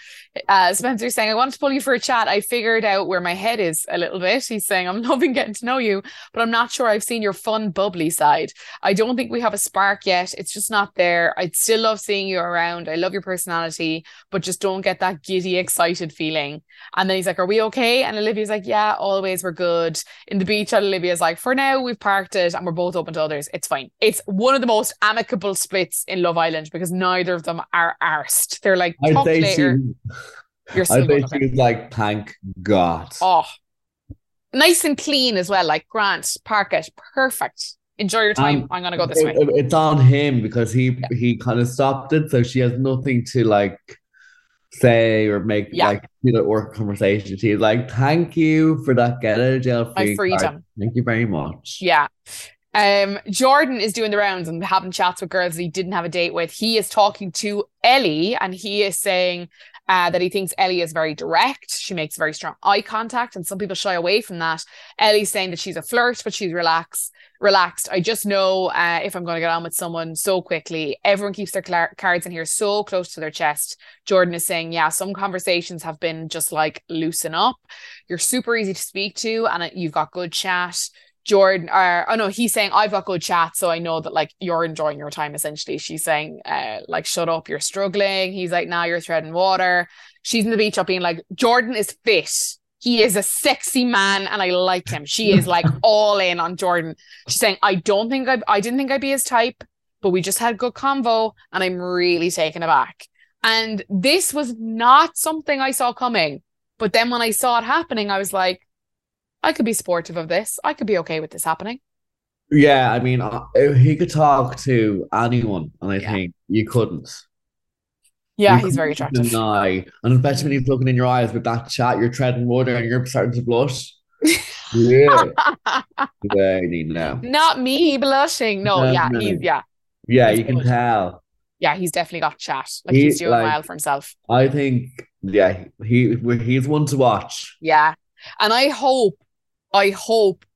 Uh, Spencer's saying, I wanted to pull you for a chat. I figured out where my head is a little bit. He's saying, I'm loving getting to know you, but I'm not sure I've seen your fun, bubbly side. I don't think we have a spark yet. It's just not there. I'd still love seeing you around. I love your personality, but just don't get that giddy, excited feeling. And then he's like, Are we okay? And Olivia's like, Yeah, always we're good. In the beach, Olivia's like, For now, we've parked it and we're both open to others. It's fine. It's one of the most amicable splits in Love Island because neither of them are arsed. They're like, Talk say later. You're I'd say good. she Okay. was like, thank God. Oh, nice and clean as well. Like, Grant, park it. Perfect. Enjoy your time. Um, I'm going to go this It- way. it's on him because he he kind of stopped it, so she has nothing to like say or make Yeah. like you know work conversation. She's like, "Thank you for that get out of jail My free card. Thank you very much." Yeah. Um, Jordan is doing the rounds and having chats with girls he didn't have a date with. He is talking to Ellie and he is saying uh, that he thinks Ellie is very direct. She makes very strong eye contact, and some people shy away from that. Ellie's saying that she's a flirt, but she's relaxed. Relaxed. I just know uh, if I'm going to get on with someone so quickly. Everyone keeps their cards in here so close to their chest. Jordan is saying, yeah, some conversations have been just like loosen up. You're super easy to speak to, and uh, you've got good chat. Jordan, or oh no, he's saying I've got good chat, so I know that like you're enjoying your time. Essentially, she's saying, uh, like shut up, you're struggling. He's like, now you're treading water. She's in the beach up being like, Jordan is fit. He is a sexy man, and I like him. She is like all in on Jordan. She's saying, I don't think I, I didn't think I'd be his type, but we just had good convo, and I'm really taken aback. And this was not something I saw coming. But then when I saw it happening, I was like, I could be supportive of this. I could be okay with this happening. Yeah, I mean, uh, he could talk to anyone, and I Yeah. think you couldn't. Yeah, You he's very attractive. Deny, and especially when he's looking in your eyes with that chat, you're treading water and you're starting to blush. Yeah, need now. Not me blushing. No, No, yeah, no. he's yeah, Yeah, He's you can tell. yeah, he's definitely got chat. Like He, he's doing like- well for himself. I think, yeah, he he's one to watch. Yeah. And I hope, I hope,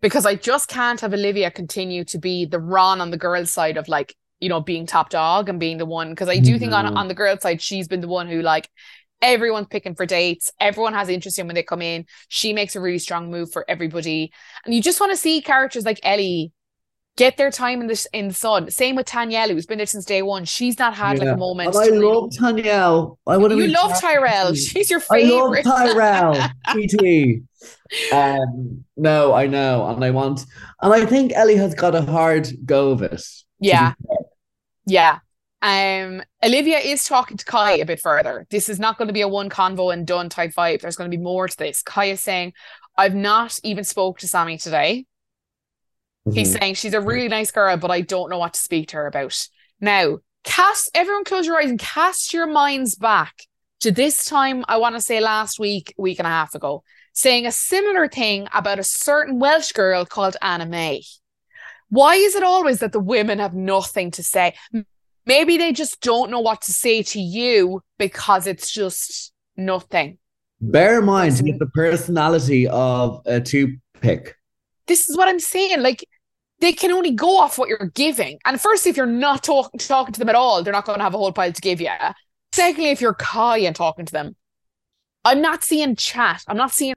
because I just can't have Olivia continue to be the Ron on the girls' side of like, you know, being top dog and being the one. Because I do think on, mm-hmm. on the girls' side, she's been the one who like everyone's picking for dates. Everyone has interest in when they come in. She makes a really strong move for everybody. And you just want to see characters like Ellie get their time in the in the sun. Same with Tanyel, who's been there since day one. She's not had like a moment. I love Tanyel. I would you love Tyrell. She's your favorite. I love Tyrell. TT. Um, no, I know, and I want, and I think Ellie has got a hard go of it. Yeah. Yeah. Um, Olivia is talking to Kai a bit further. This is not going to be a one convo and done type vibe. There's going to be more to this. Kai is saying, I've not even spoke to Sammy today. He's Mhm. saying she's a really nice girl, but I don't know what to speak to her about. Now, cast everyone close your eyes and cast your minds back to this time, I want to say last week, week and a half ago, saying a similar thing about a certain Welsh girl called Anna May. Why is it always that the women have nothing to say? Maybe they just don't know what to say to you because it's just nothing. Bear in mind, the personality of a toothpick. this is what I'm saying. Like they can only go off what you're giving. And first, if you're not talk- talking to them at all, they're not going to have a whole pile to give you. Secondly, if you're coy and talking to them, I'm not seeing chat. I'm not seeing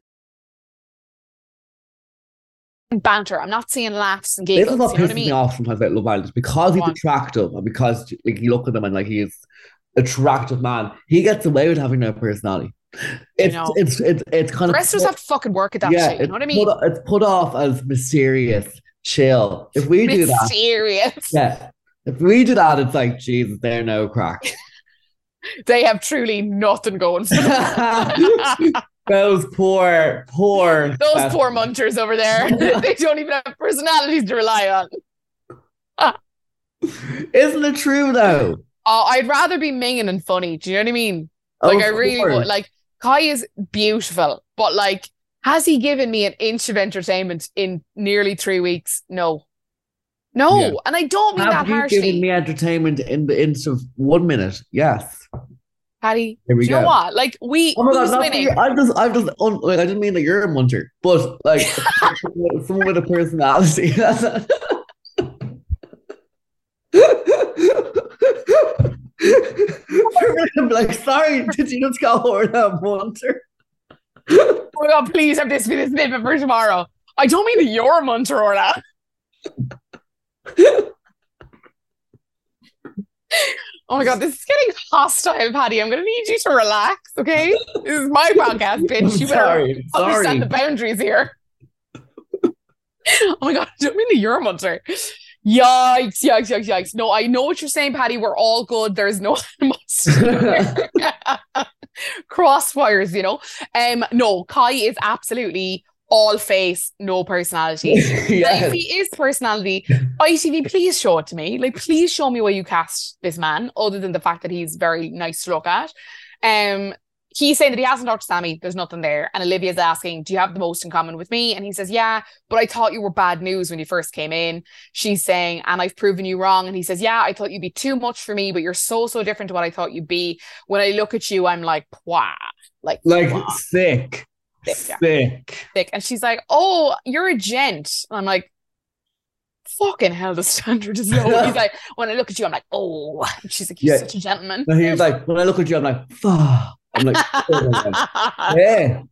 banter. I'm not seeing laughs and This giggles. is what you know what I pisses me mean? off sometimes about Love Island. Because he's attractive and because like you look at him and like he's attractive man, he gets away with having no personality. It's know. it's it's it's kind The of rest of us have to fucking work at that yeah, shit. You know what I mean? Put, it's put off as mysterious, chill. If we do that, Mysterious. yeah. If we do that, it's like Jesus, they're no crack. They have truly nothing going for them. Those poor, poor, Those poor munchers over there. they don't even have personalities to rely on. Isn't it true though? Oh, I'd rather be minging and funny. Do you know what I mean? Like Of I really course. would. Like Kai is beautiful, but like, has he given me an inch of entertainment in nearly three weeks? No, no, Yeah. and I don't mean Have that you harshly, given me entertainment in the inch of one minute? Yes. Paddy. Here we Do you know what? Like we, Oh god, who's not winning? for- I've just, I've just, un, like, I didn't mean that you're a muncher, but like someone with a personality. I'm like, sorry, did you just call her a muncher? Oh my god, please have this be the snippet for tomorrow. I don't mean that you're a munter or that. Oh my god, this is getting hostile, Paddy. I'm gonna need you to relax, okay? This is my podcast, bitch. You better sorry, understand sorry. the boundaries here. oh my god, I don't mean the you're a munter. Yikes, yikes, yikes, yikes. No, I know what you're saying, Paddy. We're all good. There's no crossfires, you know. Um, no, Kai is absolutely all face, no personality. Like, yes. if he is personality, ITV, please show it to me. Like, please show me why you cast this man, other than the fact that he's very nice to look at. Um, he's saying that he hasn't talked to Sammy. There's nothing there. And Olivia's asking, Do you have the most in common with me? And he says, Yeah, but I thought you were bad news when you first came in. She's saying, And I've proven you wrong. And he says, Yeah, I thought you'd be too much for me, but you're so, so different to what I thought you'd be. When I look at you, I'm like, Pwah. Like, Like pwah. sick. Sick, yeah. Sick. Thick. And she's like, Oh, you're a gent. And I'm like, Fucking hell, the standard is low. He's like, when I look at you, I'm like, oh. And she's like, you're Yeah. such a gentleman. No, he was like, when I look at you, I'm like, fuck. I'm like, oh, yeah.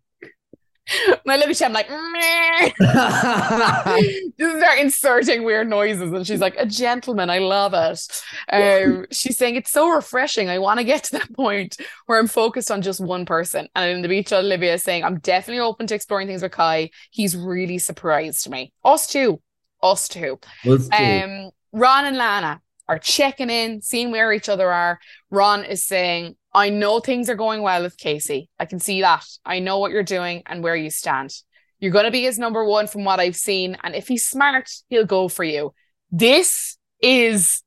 when I look at you, I'm like, meh. just start inserting weird noises. And she's like, a gentleman. I love it. Um, she's saying, it's so refreshing. I want to get to that point where I'm focused on just one person. And in the beach, Olivia is saying, I'm definitely open to exploring things with Kai. He's really surprised me. Us too. Us too. Let's do. Um, Ron and Lana are checking in, seeing where each other are. Ron is saying, I know things are going well with Casey. I can see that. I know what you're doing and where you stand. You're going to be his number one from what I've seen. And if he's smart, he'll go for you. This is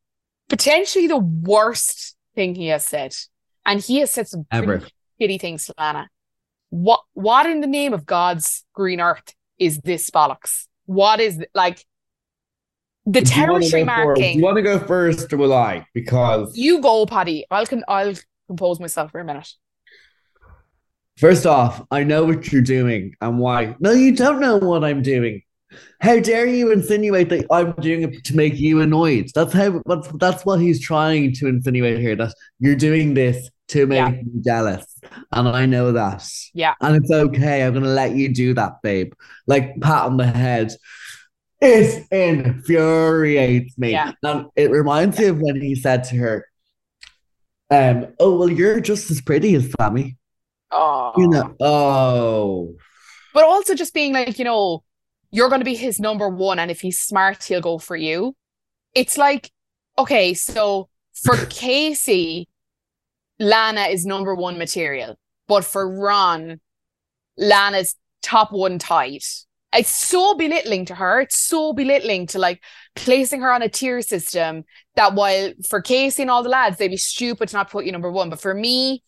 potentially the worst thing he has said. And he has said some Ever. pretty shitty things to Lana. What, what in the name of God's green earth is this bollocks? What is like the Do you wanna territory go first? marking? Do you want to go first or will I? Because You go, Paddy. I'll con- I'll compose myself for a minute. First off, I know what you're doing and why. No, you don't know what I'm doing. How dare you insinuate that I'm doing it to make you annoyed? That's how that's, that's what he's trying to insinuate here. That you're doing this to make Yeah. me jealous. And I know that. Yeah. And it's okay. I'm gonna let you do that, babe. Like pat on the head. It infuriates me. Yeah. And it reminds me of when he said to her, um, oh well, you're just as pretty as Sammy. Oh, You know, oh, but also just being like, you know, you're going to be his number one, and if he's smart, he'll go for you. It's like, okay, so for Casey, Lana is number one material, but for Ron, Lana's top one tight. It's so belittling to her. It's so belittling to like placing her on a tier system that while for Casey and all the lads, they'd be stupid to not put you number one. But for me,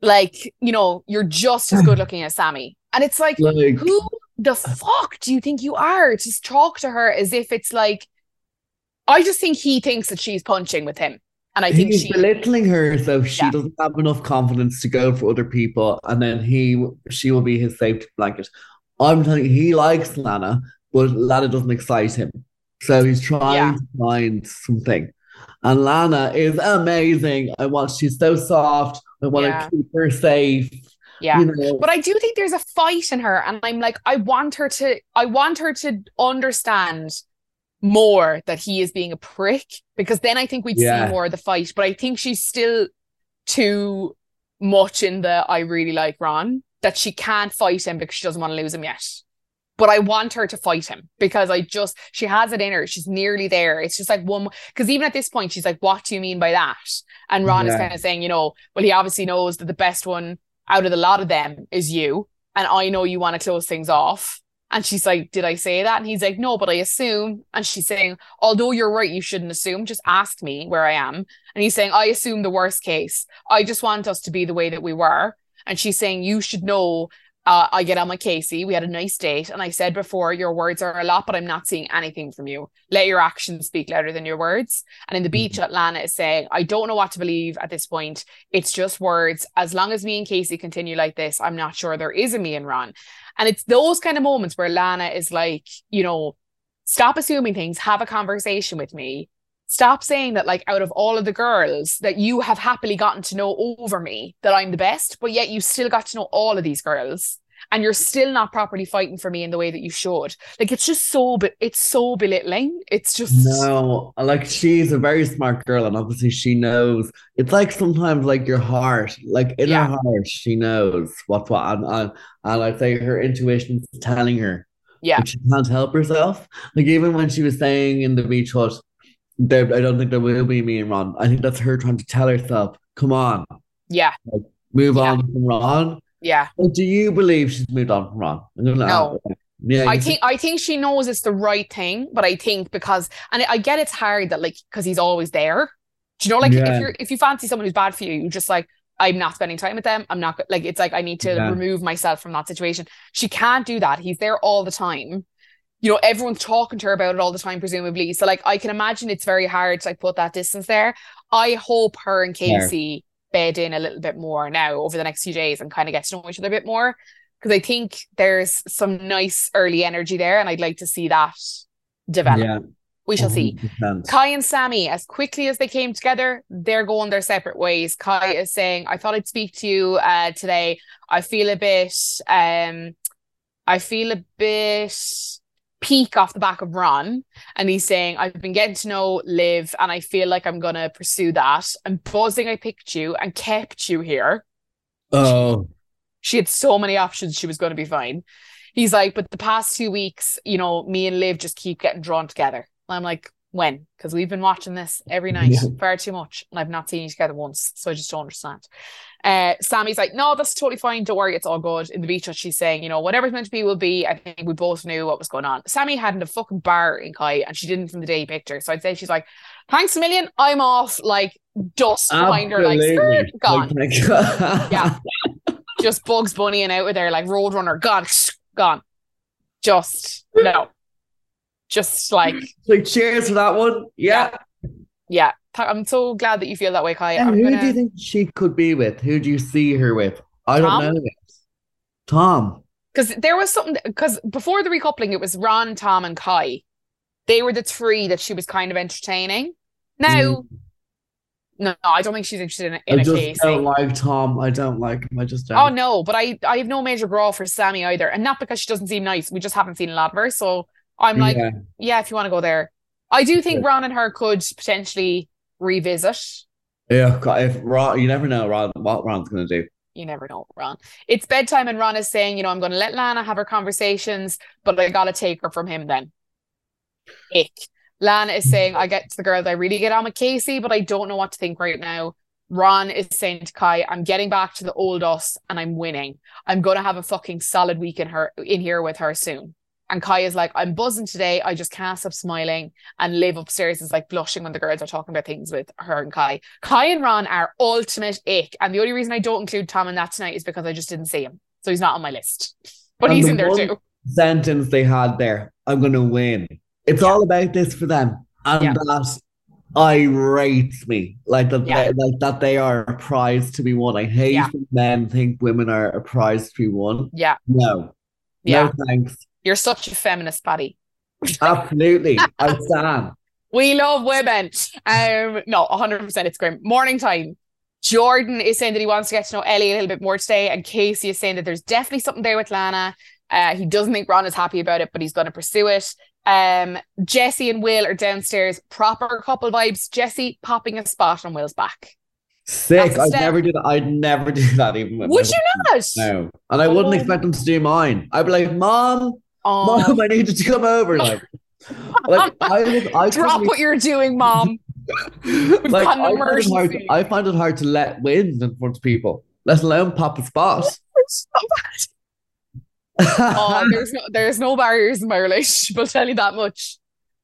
like, you know, you're just as good looking as Sammy. And it's like, like who the fuck do you think you are to talk to her as if it's like I just think he thinks that she's punching with him. And I think he's she belittling her so she Yeah. doesn't have enough confidence to go for other people, and then he she will be his safety blanket. I'm telling you, he likes Lana, but Lana doesn't excite him. So he's trying Yeah. to find something. And Lana is amazing. I want she's so soft. I want Yeah. to keep her safe. yeah. You know, But I do think there's a fight in her, and I'm like, I want her to, I want her to understand more that he is being a prick, because then I think we'd Yeah. see more of the fight. But I think she's still too much in the I really like Ron that she can't fight him because she doesn't want to lose him yet. But I want her to fight him because I just she has it in her. She's nearly there. It's just like one because even at this point, she's like, "What do you mean by that?" And Ron is kind of saying, you know, well, he obviously knows that the best one out of the lot of them is you. And I know you want to close things off. And she's like, Did I say that? And he's like, No, but I assume. And she's saying, Although you're right, you shouldn't assume. Just ask me where I am. And he's saying, I assume the worst case. I just want us to be the way that we were. And she's saying, You should know. Uh, I get on with Casey. We had a nice date. And I said before, your words are a lot, but I'm not seeing anything from you. Let your actions speak louder than your words. And in the beach, Atlanta is saying, I don't know what to believe at this point. It's just words. As long as me and Casey continue like this, I'm not sure there is a me and Ron. And it's those kind of moments where Lana is like, you know, stop assuming things, have a conversation with me. Stop saying that, like, out of all of the girls that you have happily gotten to know over me, that I'm the best, but yet you still got to know all of these girls and you're still not properly fighting for me in the way that you should. Like, it's just so, but it's so belittling. It's just, No, like she's a very smart girl, and obviously she knows. It's like sometimes like your heart, like in Yeah. her heart, she knows what's what, and, and and I say her intuition is telling her, Yeah. but she can't help herself. Like even when she was saying in the beach hut, there, I don't think there will be me and Ron. I think that's her trying to tell herself, "Come on, yeah, move Yeah. on from Ron." yeah. Or do you believe she's moved on from Ron? No. ask. Yeah, I you think I think she knows it's the right thing, but I think because and I get it's hard that like because he's always there. Do you know like Yeah. if you're if you fancy someone who's bad for you, you're just like I'm not spending time with them. I'm not like it's like I need to Yeah. remove myself from that situation. She can't do that. He's there all the time. You know, everyone's talking to her about it all the time, presumably. So like I can imagine it's very hard to like put that distance there. I hope her and. Casey bed in a little bit more now over the next few days and kind of get to know each other a bit more. Because I think there's some nice early energy there, and I'd like to see that develop. Yeah. We shall see. 100%. Kai and Sammy, as quickly as they came together, they're going their separate ways. Kai is saying, I thought I'd speak to you uh, today. I feel a bit, um, I feel a bit peak off the back of Ron. And he's saying, I've been getting to know Liv and I feel like I'm going to pursue that. I'm buzzing I picked you and kept you here. Oh, She had so many options. She was going to be fine. He's like, but the past two weeks, you know, me and Liv just keep getting drawn together. And I'm like, when? Because we've been watching this every night Yeah. far too much, and I've not seen you together once, so I just don't understand. Uh, Sammy's like, no, that's totally fine. Don't worry, it's all good. In the beach, she's saying, you know, whatever's meant to be will be. I think we both knew what was going on. Sammy hadn't a fucking bar in Kai, and she didn't from the day he picked her. So I'd say she's like, thanks a million. I'm off. Like dust behind her, like skirt, gone. Like, Yeah. just Bugs Bunny and out with there like Roadrunner, gone, gone. Just no. Just like like, cheers for that one. Yeah. yeah. Th- I'm so glad that you feel that way, Kai. And who gonna- do you think she could be with? Who do you see her with? I Tom? don't know. Tom. because there was something because before the recoupling, it was Ron, Tom, and Kai. They were the three that she was kind of entertaining. Now, no, no, I don't think she's interested in, in Mm. I just case. don't like Tom. I don't like him. I just don't. Oh no, but I I have no major grow for Sammy either, and not because she doesn't seem nice. We just haven't seen a lot of her, so I'm like, Yeah. yeah, if you want to go there. I do think Yeah. Ron and her could potentially revisit. Yeah, if Ron, you never know Ron, what Ron's gonna do. You never know, Ron. It's bedtime, and Ron is saying, you know, I'm going to let Lana have her conversations, but I got to take her from him then. Ick. Lana is saying, I get to the girls, I really get on with Casey, but I don't know what to think right now. Ron is saying to Kai, I'm getting back to the old us and I'm winning. I'm going to have a fucking solid week in her in here with her soon. And Kai is like, I'm buzzing today. I just can't stop smiling. And Liv upstairs is like blushing when the girls are talking about things with her and Kai. Kai and Ron are ultimate ick. And the only reason I don't include Tom in that tonight is because I just didn't see him. So he's not on my list. But And he's the in there too. Sentence they had there. I'm gonna win. It's all about this for them, and Yeah. that irates me. Like that, Yeah. they, like that they are a prize to be won. I hate Yeah. when men think women are a prize to be won. Yeah. No, Yeah. no thanks. You're such a feminist, Paddy. Absolutely, I stand. We love women. Um, no, 100% it's grim. Morning time. Jordan is saying that he wants to get to know Ellie a little bit more today, and Casey is saying that there's definitely something there with Lana. Uh, he doesn't think Ron is happy about it, but he's going to pursue it. Um, Jesse and Will are downstairs, proper couple vibes. Jesse popping a spot on Will's back. Sick. I'd never do that. I'd never do that even with Would you not? No, and I wouldn't Oh. expect them to do mine. I'd be like, "Mom, Oh, mom, um, I need you to come over." Like, like I I drop what you're doing, mom. like I find, it hard. I find it hard to let wins in front of people, let alone pop a spot. oh, there's no there's no barriers in my relationship. I'll tell you that much.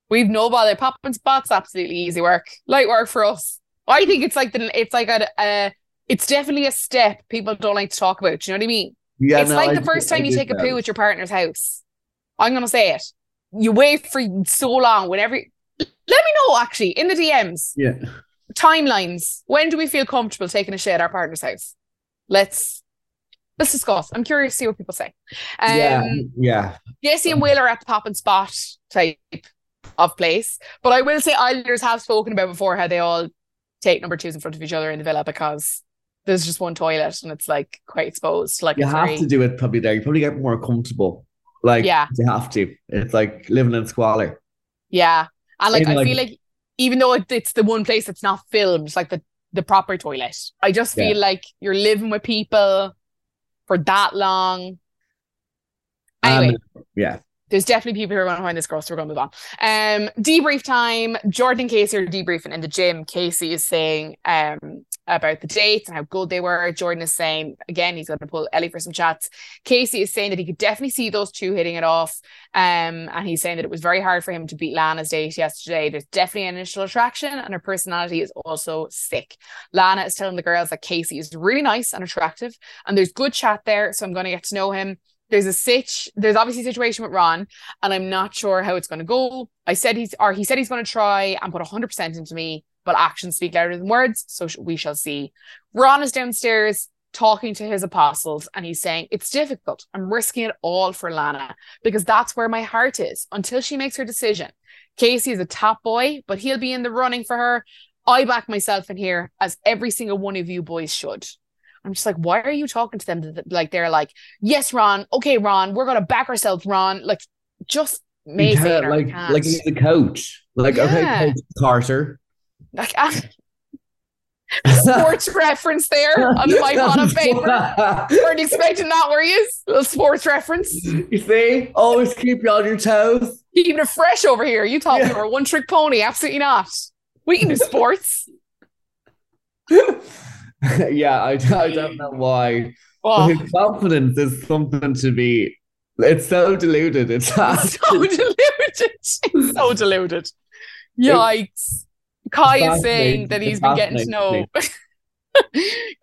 We've no bother. Popping spots, absolutely easy work, light work for us. I think it's like the it's like a, a it's definitely a step people don't like to talk about. Do you know what I mean? yeah, it's no, like I the first I time you do take a poo at your partner's house. I'm gonna say it. You wait for so long. Whenever, let me know actually in the DMs Yeah, timelines. When do we feel comfortable taking a shit at our partner's house? Let's let's discuss. I'm curious to see what people say. Um, yeah, yeah. Jesse and Will are at the pop and spot type of place. But I will say Islanders have spoken about before how they all take number twos in front of each other in the villa because there's just one toilet and it's like quite exposed. Like You have very, to do it probably there. You probably get more comfortable. Like, Yeah. you have to. It's like living in squalor. yeah. And like I like- feel like even though it, it's the one place that's not filmed, it's like the the proper toilet. I just Yeah. feel like you're living with people for that long. Anyway, Um, yeah, there's definitely people who are going to find this gross. So we're going to move on. Um, debrief time. Jordan and Casey are debriefing in the gym. Casey is saying um about the dates and how good they were. Jordan is saying again he's going to pull Ellie for some chats. Casey is saying that he could definitely see those two hitting it off. Um, and he's saying that it was very hard for him to beat Lana's date yesterday. There's definitely an initial attraction, and her personality is also sick. Lana is telling the girls that Casey is really nice and attractive, and there's good chat there. So I'm going to get to know him. There's a sitch. There's obviously a situation with Ron, and I'm not sure how it's going to go. I said he's, or he said he's going to try and put 100% into me, but actions speak louder than words. So we shall see. Ron is downstairs talking to his apostles, and he's saying, It's difficult. I'm risking it all for Lana because that's where my heart is until she makes her decision. Casey is a top boy, but he'll be in the running for her. I back myself in here, as every single one of you boys should. I'm just like, why are you talking to them? Like they're like, yes, Ron. Okay, Ron, we're gonna back ourselves, Ron. Like, just Mayfair. Like, like he's the coach. Like, yeah. okay, Coach Carter. Like, sports reference there on my bottom paper. Weren't expecting that, were you? A sports reference. You see, always keep you on your toes. Keeping it fresh over here. You thought yeah. we were a one trick pony. Absolutely not. We can do sports. yeah, I, I don't know why. Oh. His confidence is something to be. It's so deluded. It's so deluded. It's so deluded. Yikes. Kai is saying that he's been getting to know.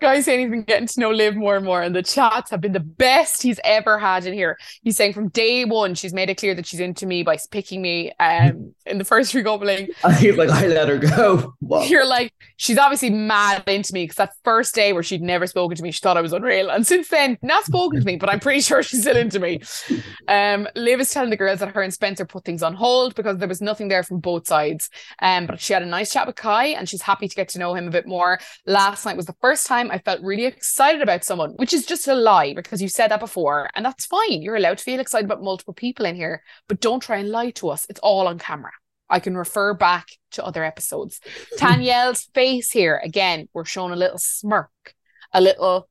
Kai's saying he's been getting to know Liv more and more, and the chats have been the best he's ever had in here. He's saying from day one, she's made it clear that she's into me by picking me um, in the first recoupling. He's like, I let her go. You're like, she's obviously mad into me because that first day where she'd never spoken to me, she thought I was unreal. And since then, not spoken to me, but I'm pretty sure she's still into me. Um, Liv is telling the girls that her and Spencer put things on hold because there was nothing there from both sides. Um, but she had a nice chat with Kai and she's happy to get to know him a bit more. Last night was the first time I felt really excited about someone, which is just a lie because you said that before. And that's fine. You're allowed to feel excited about multiple people in here, but don't try and lie to us. It's all on camera. I can refer back to other episodes. Tanyel's face here, again, we're showing a little smirk, a little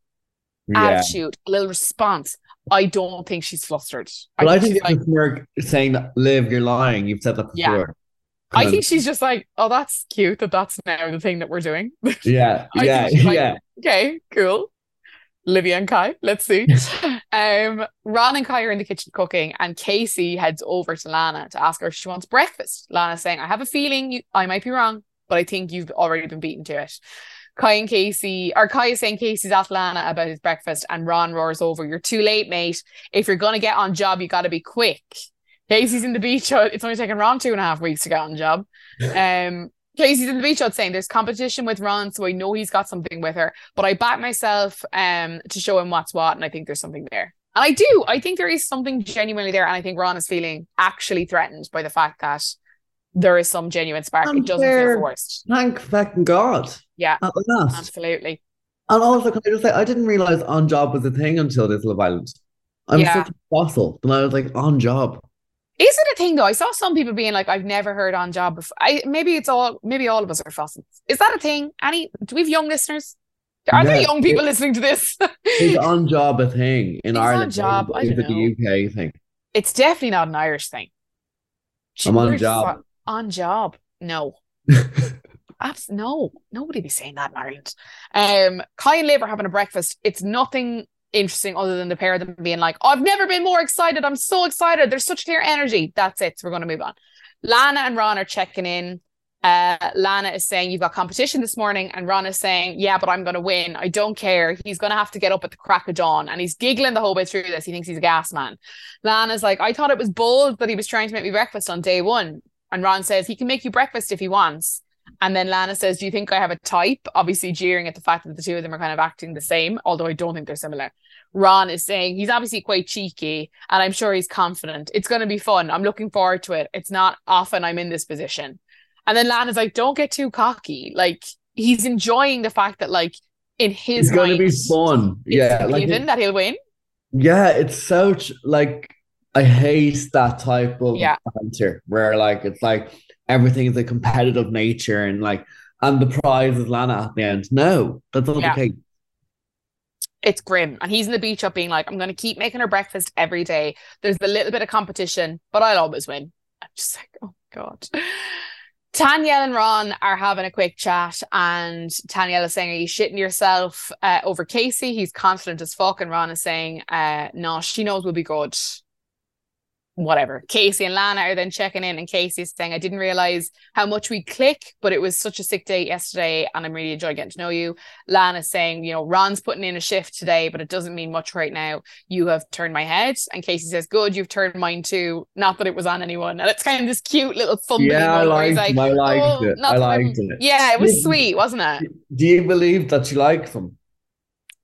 yeah. attitude, a little response. I don't think she's flustered. But I, think, I think it's like, smirk saying, Liv, you're lying. You've said that before. Yeah. I think she's just like, oh, that's cute that that's now the thing that we're doing. Yeah, yeah, like, yeah. Okay, cool. Livia and Kai. Let's see. um, Ron and Kai are in the kitchen cooking, and Casey heads over to Lana to ask her if she wants breakfast. Lana's saying, I have a feeling you, I might be wrong, but I think you've already been beaten to it. Kai and Casey, or Kai is saying Casey's asked Lana about his breakfast, and Ron roars over, You're too late, mate. If you're going to get on job, you got to be quick. Casey's in the beach. hut. It's only taken Ron two and a half weeks to get on job. Um, Casey's in the beach out saying there's competition with Ron, so I know he's got something with her. But I back myself um to show him what's what, and I think there's something there. And I do. I think there is something genuinely there, and I think Ron is feeling actually threatened by the fact that there is some genuine spark. I'm it doesn't feel forced. Thank fucking God. Yeah. At last. Absolutely. And also, can I just say, I didn't realize on job was a thing until this Love Island. I'm yeah. such a fossil. And I was like, on job. Is it a thing though? I saw some people being like, "I've never heard on job before." I maybe it's all maybe all of us are fossils. Is that a thing? Any? Do we have young listeners? Are yeah, there young people it, listening to this? is on job a thing in it's Ireland? On job, is, it the UK thing? It's definitely not an Irish thing. I'm on job. Fo- on job? No. Abs- no, nobody be saying that in Ireland. Um, Kai and Liv are having a breakfast. It's nothing interesting other than the pair of them being like, oh, I've never been more excited. I'm so excited. There's such clear energy. That's it. So we're going to move on. Lana and Ron are checking in. Uh, Lana is saying, You've got competition this morning. And Ron is saying, Yeah, but I'm going to win. I don't care. He's going to have to get up at the crack of dawn. And he's giggling the whole way through this. He thinks he's a gas man. Lana's like, I thought it was bold that he was trying to make me breakfast on day one. And Ron says, He can make you breakfast if he wants. And then Lana says, Do you think I have a type? Obviously, jeering at the fact that the two of them are kind of acting the same, although I don't think they're similar. Ron is saying he's obviously quite cheeky and I'm sure he's confident. It's going to be fun. I'm looking forward to it. It's not often I'm in this position. And then Lana's like, don't get too cocky. Like he's enjoying the fact that like in his it's going to be fun. Yeah. Like given that he'll win. Yeah. It's so like, I hate that type of yeah. banter where like, it's like everything is a competitive nature and like, and the prize is Lana at the end. No, that's not yeah. the case. It's grim. And he's in the beach up being like, I'm going to keep making her breakfast every day. There's a little bit of competition, but I'll always win. I'm just like, oh God. Tanyel and Ron are having a quick chat, and Tanyel is saying, Are you shitting yourself uh, over Casey? He's confident as fuck. And Ron is saying, uh, No, she knows we'll be good whatever. Casey and Lana are then checking in, and Casey's saying, I didn't realize how much we click, but it was such a sick day yesterday, and I'm really enjoying getting to know you. Lana's saying, You know, Ron's putting in a shift today, but it doesn't mean much right now. You have turned my head. And Casey says, Good, you've turned mine too. Not that it was on anyone. And it's kind of this cute little fun Yeah, I liked, like, I liked oh, it. I liked it. Yeah, it was sweet, wasn't it? Do you believe that you like them?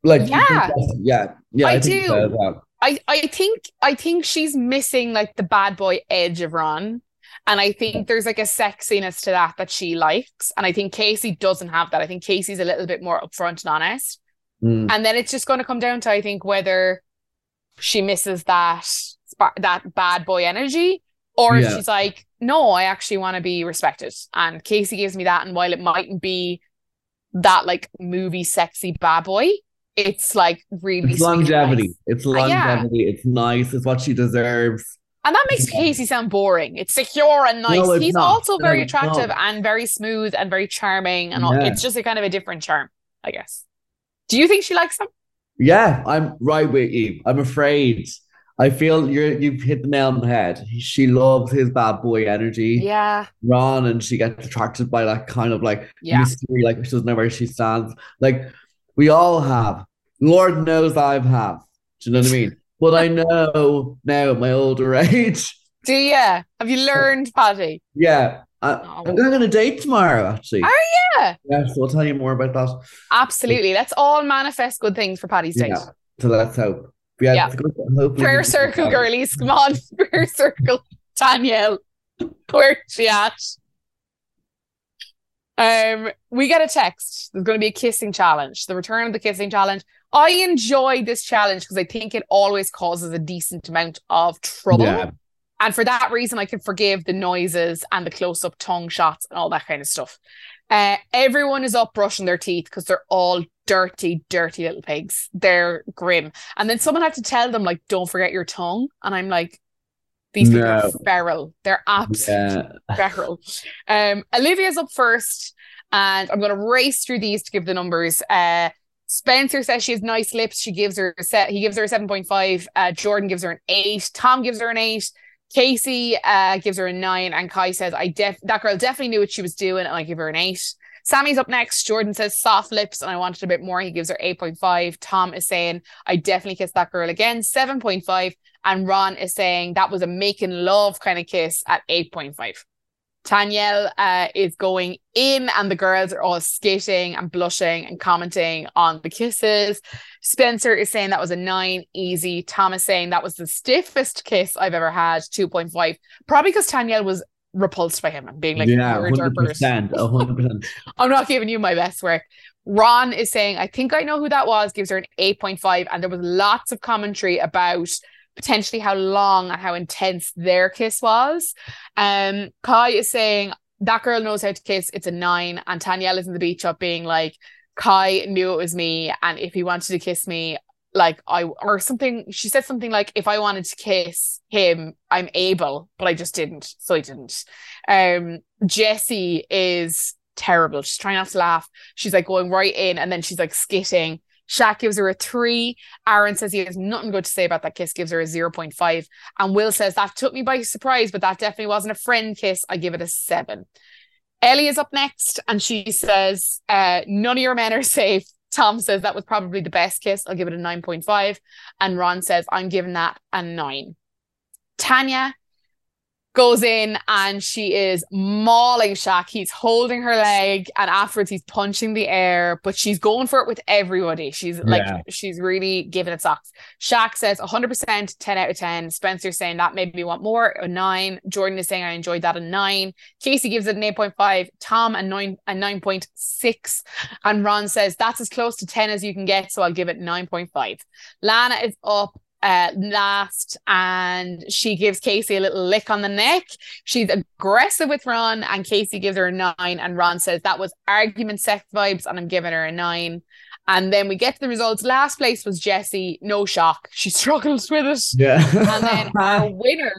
Like, yeah, yeah, yeah. I, I do. I, I think I think she's missing like the bad boy edge of Ron. And I think there's like a sexiness to that that she likes. And I think Casey doesn't have that. I think Casey's a little bit more upfront and honest. Mm. And then it's just going to come down to, I think, whether she misses that that bad boy energy or yeah. she's like, no, I actually want to be respected. And Casey gives me that. And while it mightn't be that like movie sexy bad boy, it's like really it's longevity. Nice. It's longevity. Uh, yeah. It's nice. It's what she deserves. And that makes. Casey sound boring. It's secure and nice. No, He's not. also very no, attractive and very smooth and very charming. And all. it's just a kind of a different charm, I guess. Do you think she likes him? Yeah, I'm right with you. I'm afraid. I feel you're you've hit the nail on the head. She loves his bad boy energy. Yeah. Ron and she gets attracted by that kind of like yeah. mystery, like she doesn't know where she stands. Like we all have. Lord knows I've have. Do you know what I mean? But I know now at my older age. Do you? Have you learned, Paddy? Yeah. I, am going on a date tomorrow, actually. Are you? Yeah, so I'll tell you more about that. Absolutely. Let's all manifest good things for Paddy's date. Yeah. So let's hope. Yeah. yeah. Prayer circle, girlies. Come on. Prayer circle. Danielle. Where's she at? Um, we get a text. There's going to be a kissing challenge. The return of the kissing challenge. I enjoy this challenge because I think it always causes a decent amount of trouble. Yeah. And for that reason, I can forgive the noises and the close up tongue shots and all that kind of stuff. Uh, everyone is up brushing their teeth because they're all dirty, dirty little pigs. They're grim. And then someone had to tell them, like, don't forget your tongue. And I'm like, these no. people are feral. They're absolutely yeah. feral. Um, Olivia's up first, and I'm going to race through these to give the numbers. Uh, Spencer says she has nice lips. She gives her a set. He gives her a seven point five. Uh, Jordan gives her an eight. Tom gives her an eight. Casey uh, gives her a nine, and Kai says, "I def that girl definitely knew what she was doing, and I give her an eight. Sammy's up next. Jordan says soft lips, and I wanted a bit more. He gives her 8.5. Tom is saying, I definitely kissed that girl again, 7.5. And Ron is saying that was a making love kind of kiss at 8.5. Tanyel uh, is going in, and the girls are all skating and blushing and commenting on the kisses. Spencer is saying that was a nine, easy. Thomas saying that was the stiffest kiss I've ever had, 2.5. Probably because Tanyel was repulsed by him and being like, yeah, 100%, 100%. I'm not giving you my best work. Ron is saying, I think I know who that was, gives her an 8.5. And there was lots of commentary about potentially how long and how intense their kiss was. Um, Kai is saying that girl knows how to kiss. It's a nine, and Tanyel is in the beach up being like, Kai knew it was me, and if he wanted to kiss me, like I or something. She said something like, "If I wanted to kiss him, I'm able, but I just didn't, so I didn't." Um, Jessie is terrible. She's trying not to laugh. She's like going right in, and then she's like skitting. Shaq gives her a three. Aaron says he has nothing good to say about that kiss, gives her a 0.5. And Will says that took me by surprise, but that definitely wasn't a friend kiss. I give it a seven. Ellie is up next and she says, uh, None of your men are safe. Tom says that was probably the best kiss. I'll give it a 9.5. And Ron says, I'm giving that a nine. Tanya goes in and she is mauling Shaq. He's holding her leg and afterwards he's punching the air, but she's going for it with everybody. She's like, yeah. she's really giving it socks. Shaq says 100%, 10 out of 10. Spencer saying that made me want more, a nine. Jordan is saying I enjoyed that, a nine. Casey gives it an 8.5. Tom, a nine, a 9.6. And Ron says that's as close to 10 as you can get, so I'll give it 9.5. Lana is up uh, last and she gives Casey a little lick on the neck. She's aggressive with Ron and Casey gives her a nine and Ron says that was argument sex vibes and I'm giving her a nine. And then we get to the results. Last place was Jessie. No shock. She struggles with it. Yeah. And then our winner,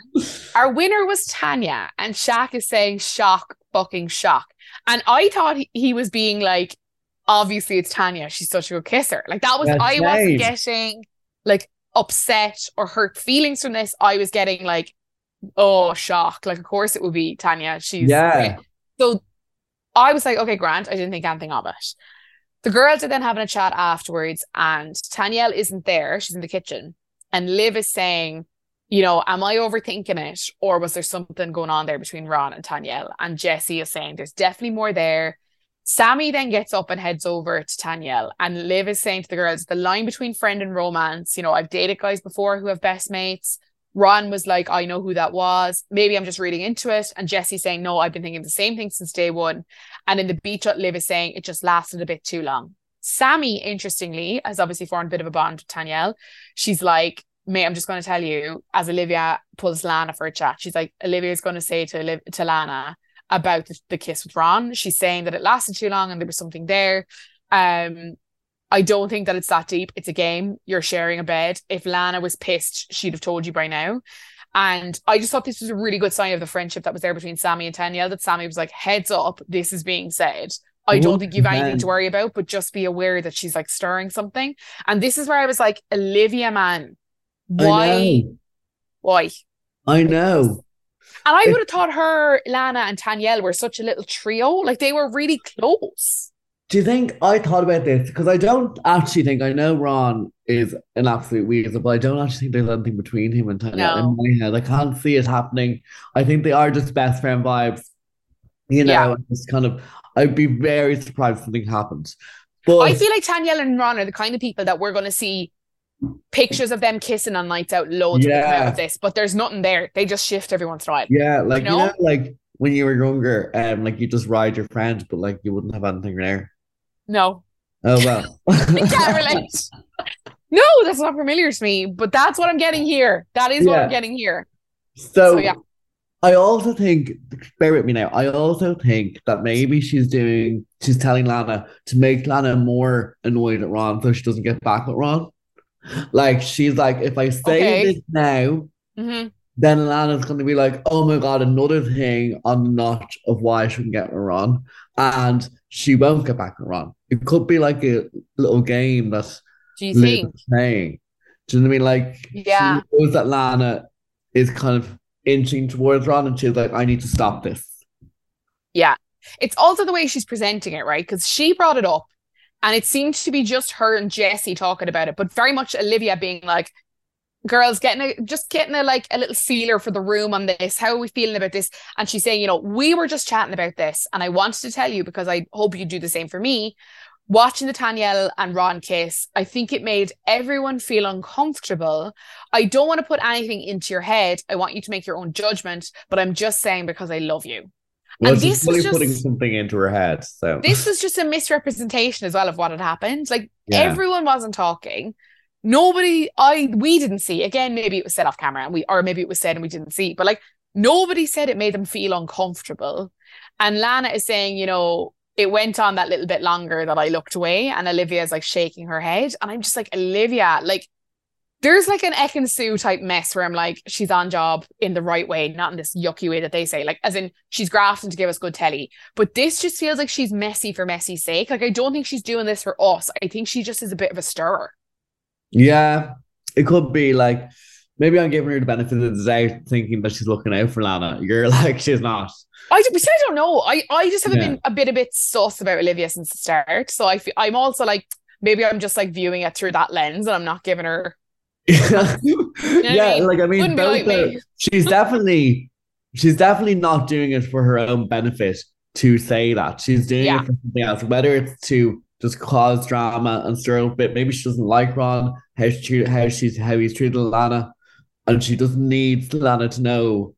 our winner was Tanya. And Shaq is saying shock, fucking shock. And I thought he, he was being like, obviously it's Tanya. She's such a good kisser. Like that was That's I wasn't getting like upset or hurt feelings from this. I was getting like, oh shock. Like of course it would be Tanya. She's Yeah. great. So I was like, okay, Grant. I didn't think anything of it. The girls are then having a chat afterwards, and Tanyel isn't there. She's in the kitchen. And Liv is saying, you know, am I overthinking it? Or was there something going on there between Ron and Tanyel? And Jessie is saying there's definitely more there. Sammy then gets up and heads over to Tanyel. And Liv is saying to the girls, the line between friend and romance, you know, I've dated guys before who have best mates. Ron was like, I know who that was. Maybe I'm just reading into it. And Jessie saying, No, I've been thinking the same thing since day one. And in the beach, Liv is saying it just lasted a bit too long. Sammy, interestingly, has obviously formed a bit of a bond with Tanyel. She's like, Mate, I'm just going to tell you, as Olivia pulls Lana for a chat, she's like, Olivia's going to say to, Liv- to Lana about the, the kiss with Ron. She's saying that it lasted too long and there was something there. Um, I don't think that it's that deep. It's a game. You're sharing a bed. If Lana was pissed, she'd have told you by now. And I just thought this was a really good sign of the friendship that was there between Sammy and Tanya. That Sammy was like, heads up, this is being said. I don't think you've anything to worry about, but just be aware that she's like stirring something. And this is where I was like, Olivia, man, why? know. Why? I know. And I would have thought her, Lana, and Tanyel were such a little trio. Like they were really close. Do you think I thought about this? Because I don't actually think I know Ron is an absolute weasel, but I don't actually think there's anything between him and Tanya No. in my head. I can't see it happening. I think they are just best friend vibes. You know, Yeah. it's kind of I'd be very surprised if something happens. But I feel like Tanyel and Ron are the kind of people that we're going to see pictures of them kissing on nights out loads of come out Yeah. of this, but there's nothing there. They just shift every once in a while. yeah, like you know? know, like when you were younger, um, like you just ride your friends, but like you wouldn't have anything there. No, Oh well. I can't relate. No, that's not familiar to me, but that's what I'm getting here. That is what I'm getting here. So, So, yeah. I also think, bear with me now. I also think that maybe she's doing, she's telling Lana to make Lana more annoyed at Ron, so she doesn't get back at Ron. Like she's like, if I say Okay. this now, hmm then Lana's going to be like, oh my god, another thing on the notch of why I shouldn't get Ron, and she won't get back Ron. It could be like a little game that Do you think? playing. Do you know what I mean? Like, Yeah. she knows that Lana is kind of inching towards Ron, and she's like, I need to stop this. Yeah, it's also the way she's presenting it, right? Because she brought it up and it seemed to be just her and Jessie talking about it, but very much Olivia being like, girls getting a just getting a like a little feeler for the room on this. How are we feeling about this? And she's saying, you know, we were just chatting about this, and I wanted to tell you because I hope you do the same for me. Watching the Tanyel and Ron kiss, I think it made everyone feel uncomfortable. I don't want to put anything into your head. I want you to make your own judgment, but I'm just saying because I love you. Well, And this was just- putting something into her head. So this was just a misrepresentation as well of what had happened. Like Yeah. everyone wasn't talking. Nobody, I we didn't see. Again, maybe it was said off camera and we or maybe it was said and we didn't see, but like nobody said it made them feel uncomfortable. And Lana is saying, you know, it went on that little bit longer that I looked away, and Olivia is like shaking her head. And I'm just like, Olivia, like there's like an Ekin-Su type mess where I'm like, she's on job in the right way, not in this yucky way that they say. Like, as in, she's grafting to give us good telly. But this just feels like she's messy for messy's sake. Like, I don't think she's doing this for us. I think she just is a bit of a stirrer. yeah, it could be like maybe I'm giving her the benefit of the doubt, thinking that she's looking out for Lana. You're like, she's not. I, I don't know. I, I just have Yeah. been a bit a bit sus about Olivia since the start. So I feel, I'm also like, maybe I'm just like viewing it through that lens and I'm not giving her. Yeah, mean? like I mean, both like are- she's definitely she's definitely not doing it for her own benefit to say that. She's doing Yeah. it for something else, whether it's to just cause drama and stir up a bit. Maybe she doesn't like Ron, how she how she's how he's treated Lana, and she doesn't need Lana to know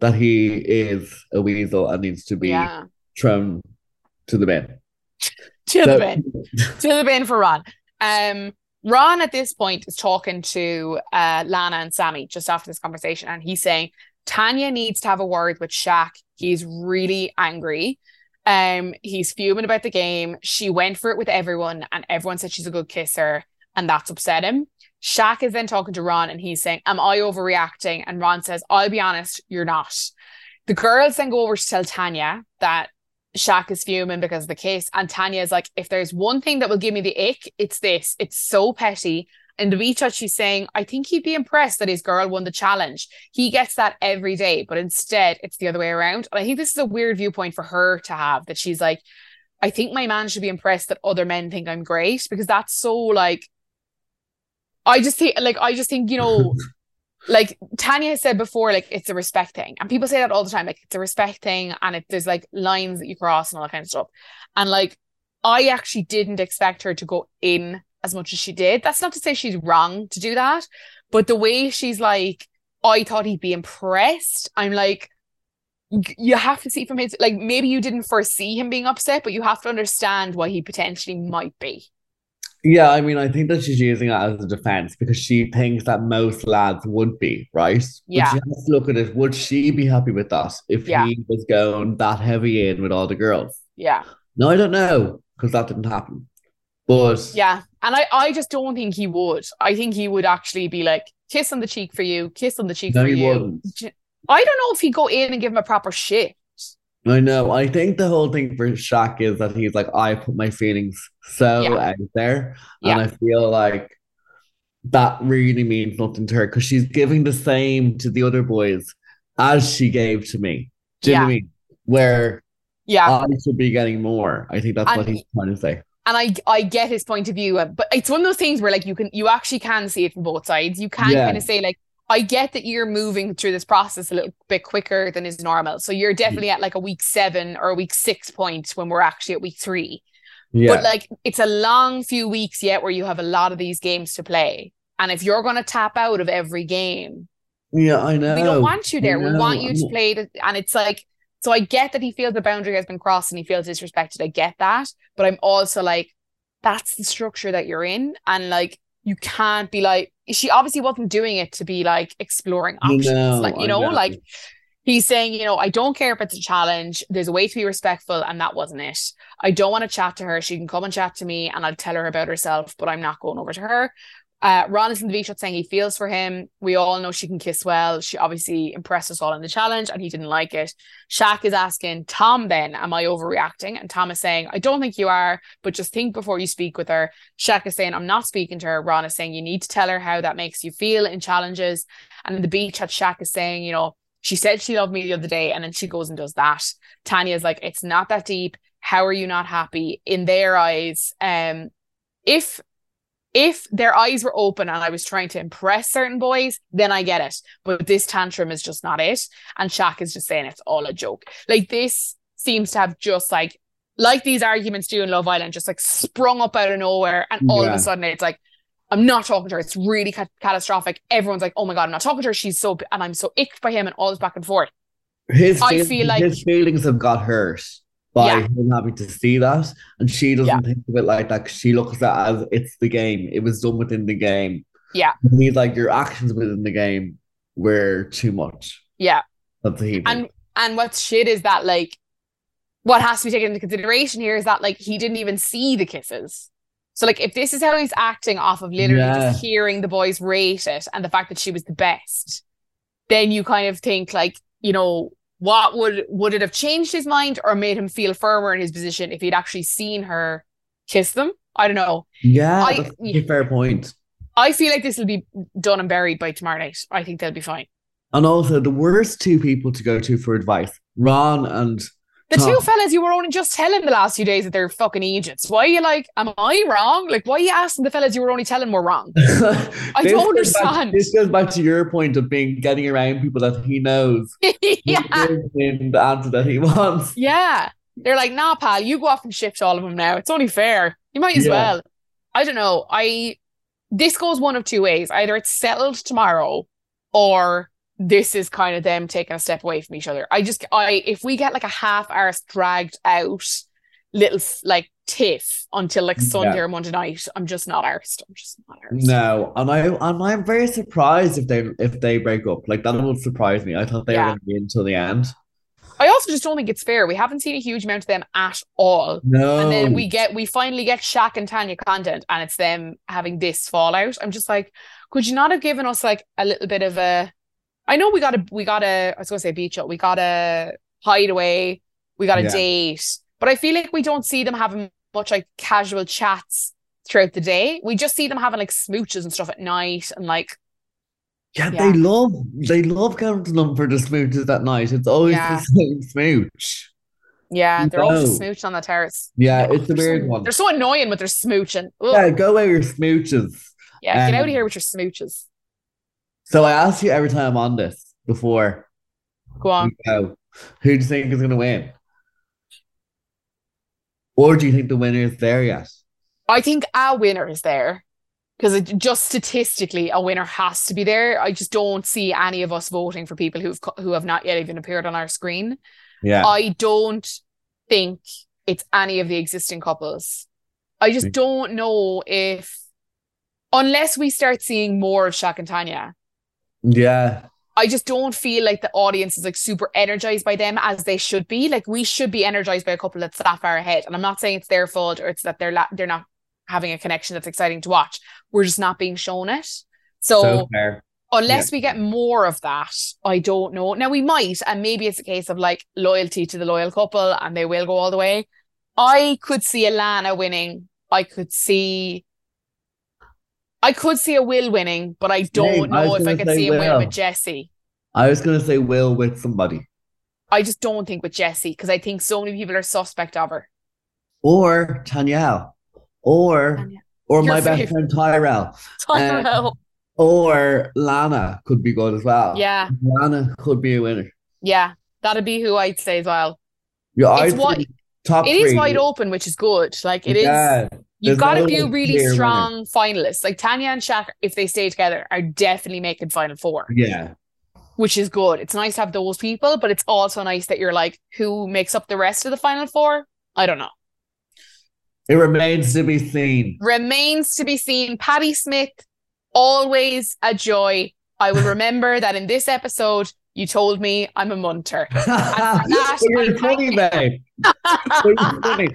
that he is a weasel and needs to be Yeah. thrown to the bin. To the bin. to the bin for Ron. Um, Ron at this point is talking to uh, Lana and Sammy just after this conversation, and he's saying Tanya needs to have a word with Shaq. He's really angry. Um, he's fuming about the game. She went for it with everyone, and everyone said she's a good kisser, and that's upset him. Shaq is then talking to Ron, and he's saying, "Am I overreacting?" And Ron says, "I'll be honest, you're not." The girls then go over to tell Tanya that Shaq is fuming because of the case, and Tanya is like, "If there's one thing that will give me the ick, it's this. It's so petty." In the retouch, she's saying, I think he'd be impressed that his girl won the challenge. He gets that every day, but instead it's the other way around. And I think this is a weird viewpoint for her to have that she's like, I think my man should be impressed that other men think I'm great because that's so like, I just think, like, I just think, you know, like Tanya has said before, like it's a respect thing. And people say that all the time, like it's a respect thing and it, there's like lines that you cross and all that kind of stuff. And like, I actually didn't expect her to go in as much as she did. That's not to say she's wrong to do that, but the way she's like, I thought he'd be impressed. I'm like, you have to see from his like maybe you didn't foresee him being upset, but you have to understand why he potentially might be. Yeah, I mean, I think that she's using it as a defense because she thinks that most lads would be, right? Yeah. But you have to look at it. Would she be happy with that if Yeah. he was going that heavy in with all the girls? Yeah. No, I don't know because that didn't happen. But Yeah. And I, I just don't think he would. I think he would actually be like, kiss on the cheek for you, kiss on the cheek No, for he you. wouldn't. I don't know if he'd go in and give him a proper shit. I know. I think the whole thing for Shaq is that he's like, I put my feelings so Yeah. out there. Yeah. And I feel like that really means nothing to her because she's giving the same to the other boys as she gave to me. Do you know what I mean? Where Yeah. I should be getting more. I think that's what he's trying to say. and I I get his point of view, uh, but it's one of those things where like you can you actually can see it from both sides. You can Yeah. kind of say like I get that you're moving through this process a little bit quicker than is normal. So you're definitely at like a week seven or a week six point when we're actually at week three. Yeah. But like it's a long few weeks yet where you have a lot of these games to play. And if you're going to tap out of every game, yeah, I know. we don't want you there. We want you to play the, and it's like so I get that he feels the boundary has been crossed and he feels disrespected. I get that. But I'm also like, that's the structure that you're in. And like you can't be like she obviously wasn't doing it to be like exploring options. like, you know, know. like he's saying, you know, I don't care if it's a challenge. There's a way to be respectful, and that wasn't it. I don't want to chat to her. She can come and chat to me, and I'll tell her about herself, but I'm not going over to her. Uh, Ron is in the V shot saying he feels for him. We all know she can kiss well. She obviously impressed us all in the challenge, and he didn't like it. Shaq is asking Tom, then, am I overreacting? And Tom is saying, I don't think you are, but just think before you speak with her. Shaq is saying, I'm not speaking to her. Ron is saying, you need to tell her how that makes you feel in challenges. And in the beach chat, Shaq is saying, you know, she said she loved me the other day, and then she goes and does that. Tanya is like, it's not that deep. How are you not happy? In their eyes, um, if if their eyes were open and I was trying to impress certain boys, then I get it. But this tantrum is just not it. And Shaq is just saying it's all a joke. Like this seems to have just like like these arguments do in Love Island, just like sprung up out of nowhere, and all of a sudden it's like. I'm not talking to her. It's really ca- catastrophic. Everyone's like, "Oh my god, I'm not talking to her. She's so," and I'm so icked by him, and all this back and forth. his I feel- like- his feelings have got hurt by Yeah. him having to see that, and she doesn't Yeah. think of it like that. She looks at it as it's the game. It was done within the game. Yeah. And he's like, your actions within the game were too much. Yeah, That's what he thinks. and and what's shit is that like what has to be taken into consideration here is that like he didn't even see the kisses. So like if this is how he's acting off of literally Yeah. just hearing the boys rate it and the fact that she was the best, then you kind of think like, you know, what would would it have changed his mind or made him feel firmer in his position if he'd actually seen her kiss them? I don't know. yeah, I- fair point. I feel like this will be done and buried by tomorrow night. I think they'll be fine. And also, the worst two people to go to for advice, Ron and The two fellas you were only just telling the last few days that they're fucking Egypts. Why are you like, am I wrong? Like, why are you asking the fellas you were only telling were wrong? I don't understand. this goes back to your point of being getting around people that he knows. yeah. the answer that he wants. Yeah. They're like, nah, pal, you go off and shift all of them now. It's only fair. You might as Yeah. well. I don't know. I this goes one of two ways. Either it's settled tomorrow or this is kind of them taking a step away from each other. I just I if we get like a half hour dragged out little like tiff until like Sunday Yeah. or Monday night, I'm just not arsed. I'm just not arsed. No, and I and I'm very surprised if they if they break up. Like that would surprise me. I thought they Yeah. were going to be until the end. I also just don't think it's fair. We haven't seen a huge amount of them at all. No. And then we get we finally get Shaq and Tanya content and it's them having this fallout. I'm just like, could you not have given us like a little bit of a I know we got a we got a I was gonna say beach up, we got a hideaway, we got a Yeah. date, but I feel like we don't see them having much like casual chats throughout the day. We just see them having like smooches and stuff at night and like Yeah, Yeah. they love they love counting them for the smooches at night. It's always Yeah. the same smooch. yeah, they're all No. smooching on the terrace. Yeah, it's a They're so- weird one. They're so annoying with their smooching. Ugh. Yeah, go away with your smooches. Yeah, get out Um, of here with your smooches. So I ask you every time I'm on this before Go on. go, who do you think is gonna win? Or do you think the winner is there yet? I think a winner is there because just statistically a winner has to be there. I just don't see any of us voting for people who've who have not yet even appeared on our screen. Yeah. I don't think it's any of the existing couples. I just Mm. don't know if unless we start seeing more of Shaq and Tanya. Yeah. I just don't feel like the audience is like super energized by them as they should be. Like we should be energized by a couple that's that far ahead. And I'm not saying it's their fault or it's that they're la- they're not having a connection that's exciting to watch. We're just not being shown it. So, So unless we get more of that, I don't know. Now we might, and maybe it's a case of like loyalty to the loyal couple and they will go all the way. I could see Alana winning. I could see I could see a Will winning, but I don't Same. Know was if I could see a Will. with Jessie. I was gonna say Will with somebody. I just don't think with Jessie because I think so many people are suspect of her. Or Tanyel. Or Tanya. or Your my best friend Tyrell. Tyrell. Um, or Lana could be good as well. yeah, Lana could be a winner. yeah, that'd be who I'd say as well. Yeah, It's I'd say top It is three. wide open, which is good. Like it is. You've got a few really clear winner. strong finalists. Like Tanya and Shaq, if they stay together, are definitely making final four, Yeah. which is good. It's nice to have those people, but it's also nice that you're like, who makes up the rest of the final four? I don't know. It remains to be seen. Remains to be seen. Paddy Smith, always a joy. I will remember that in this episode, you told me I'm a munter. that, But you're funny, babe. You're funny.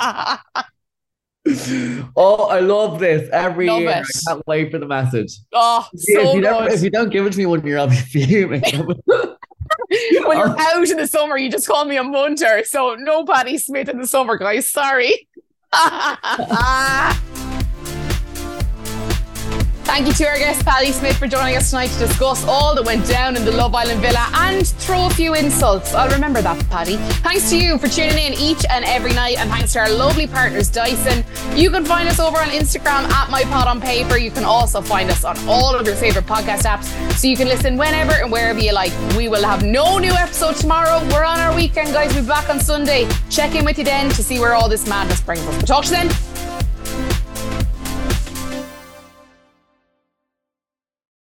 Oh, I love this every Love year. it. I can't wait for the message. oh, so if, you never, if you don't give it to me one year, I'll be fuming. when you're out in the summer, you just call me a munter. So no Paddy Smith in the summer, guys. Sorry. Thank you to our guest Paddy Smith for joining us tonight to discuss all that went down in the Love Island villa and throw a few insults. I'll remember that, Paddy. Thanks to you for tuning in each and every night, and thanks to our lovely partners, Dyson. You can find us over on Instagram at My Type on Paper. You can also find us on all of your favorite podcast apps, so you can listen whenever and wherever you like. We will have no new episode tomorrow. We're on our weekend, guys. We'll be back on Sunday. Check in with you then to see where all this madness brings us. But talk to you then.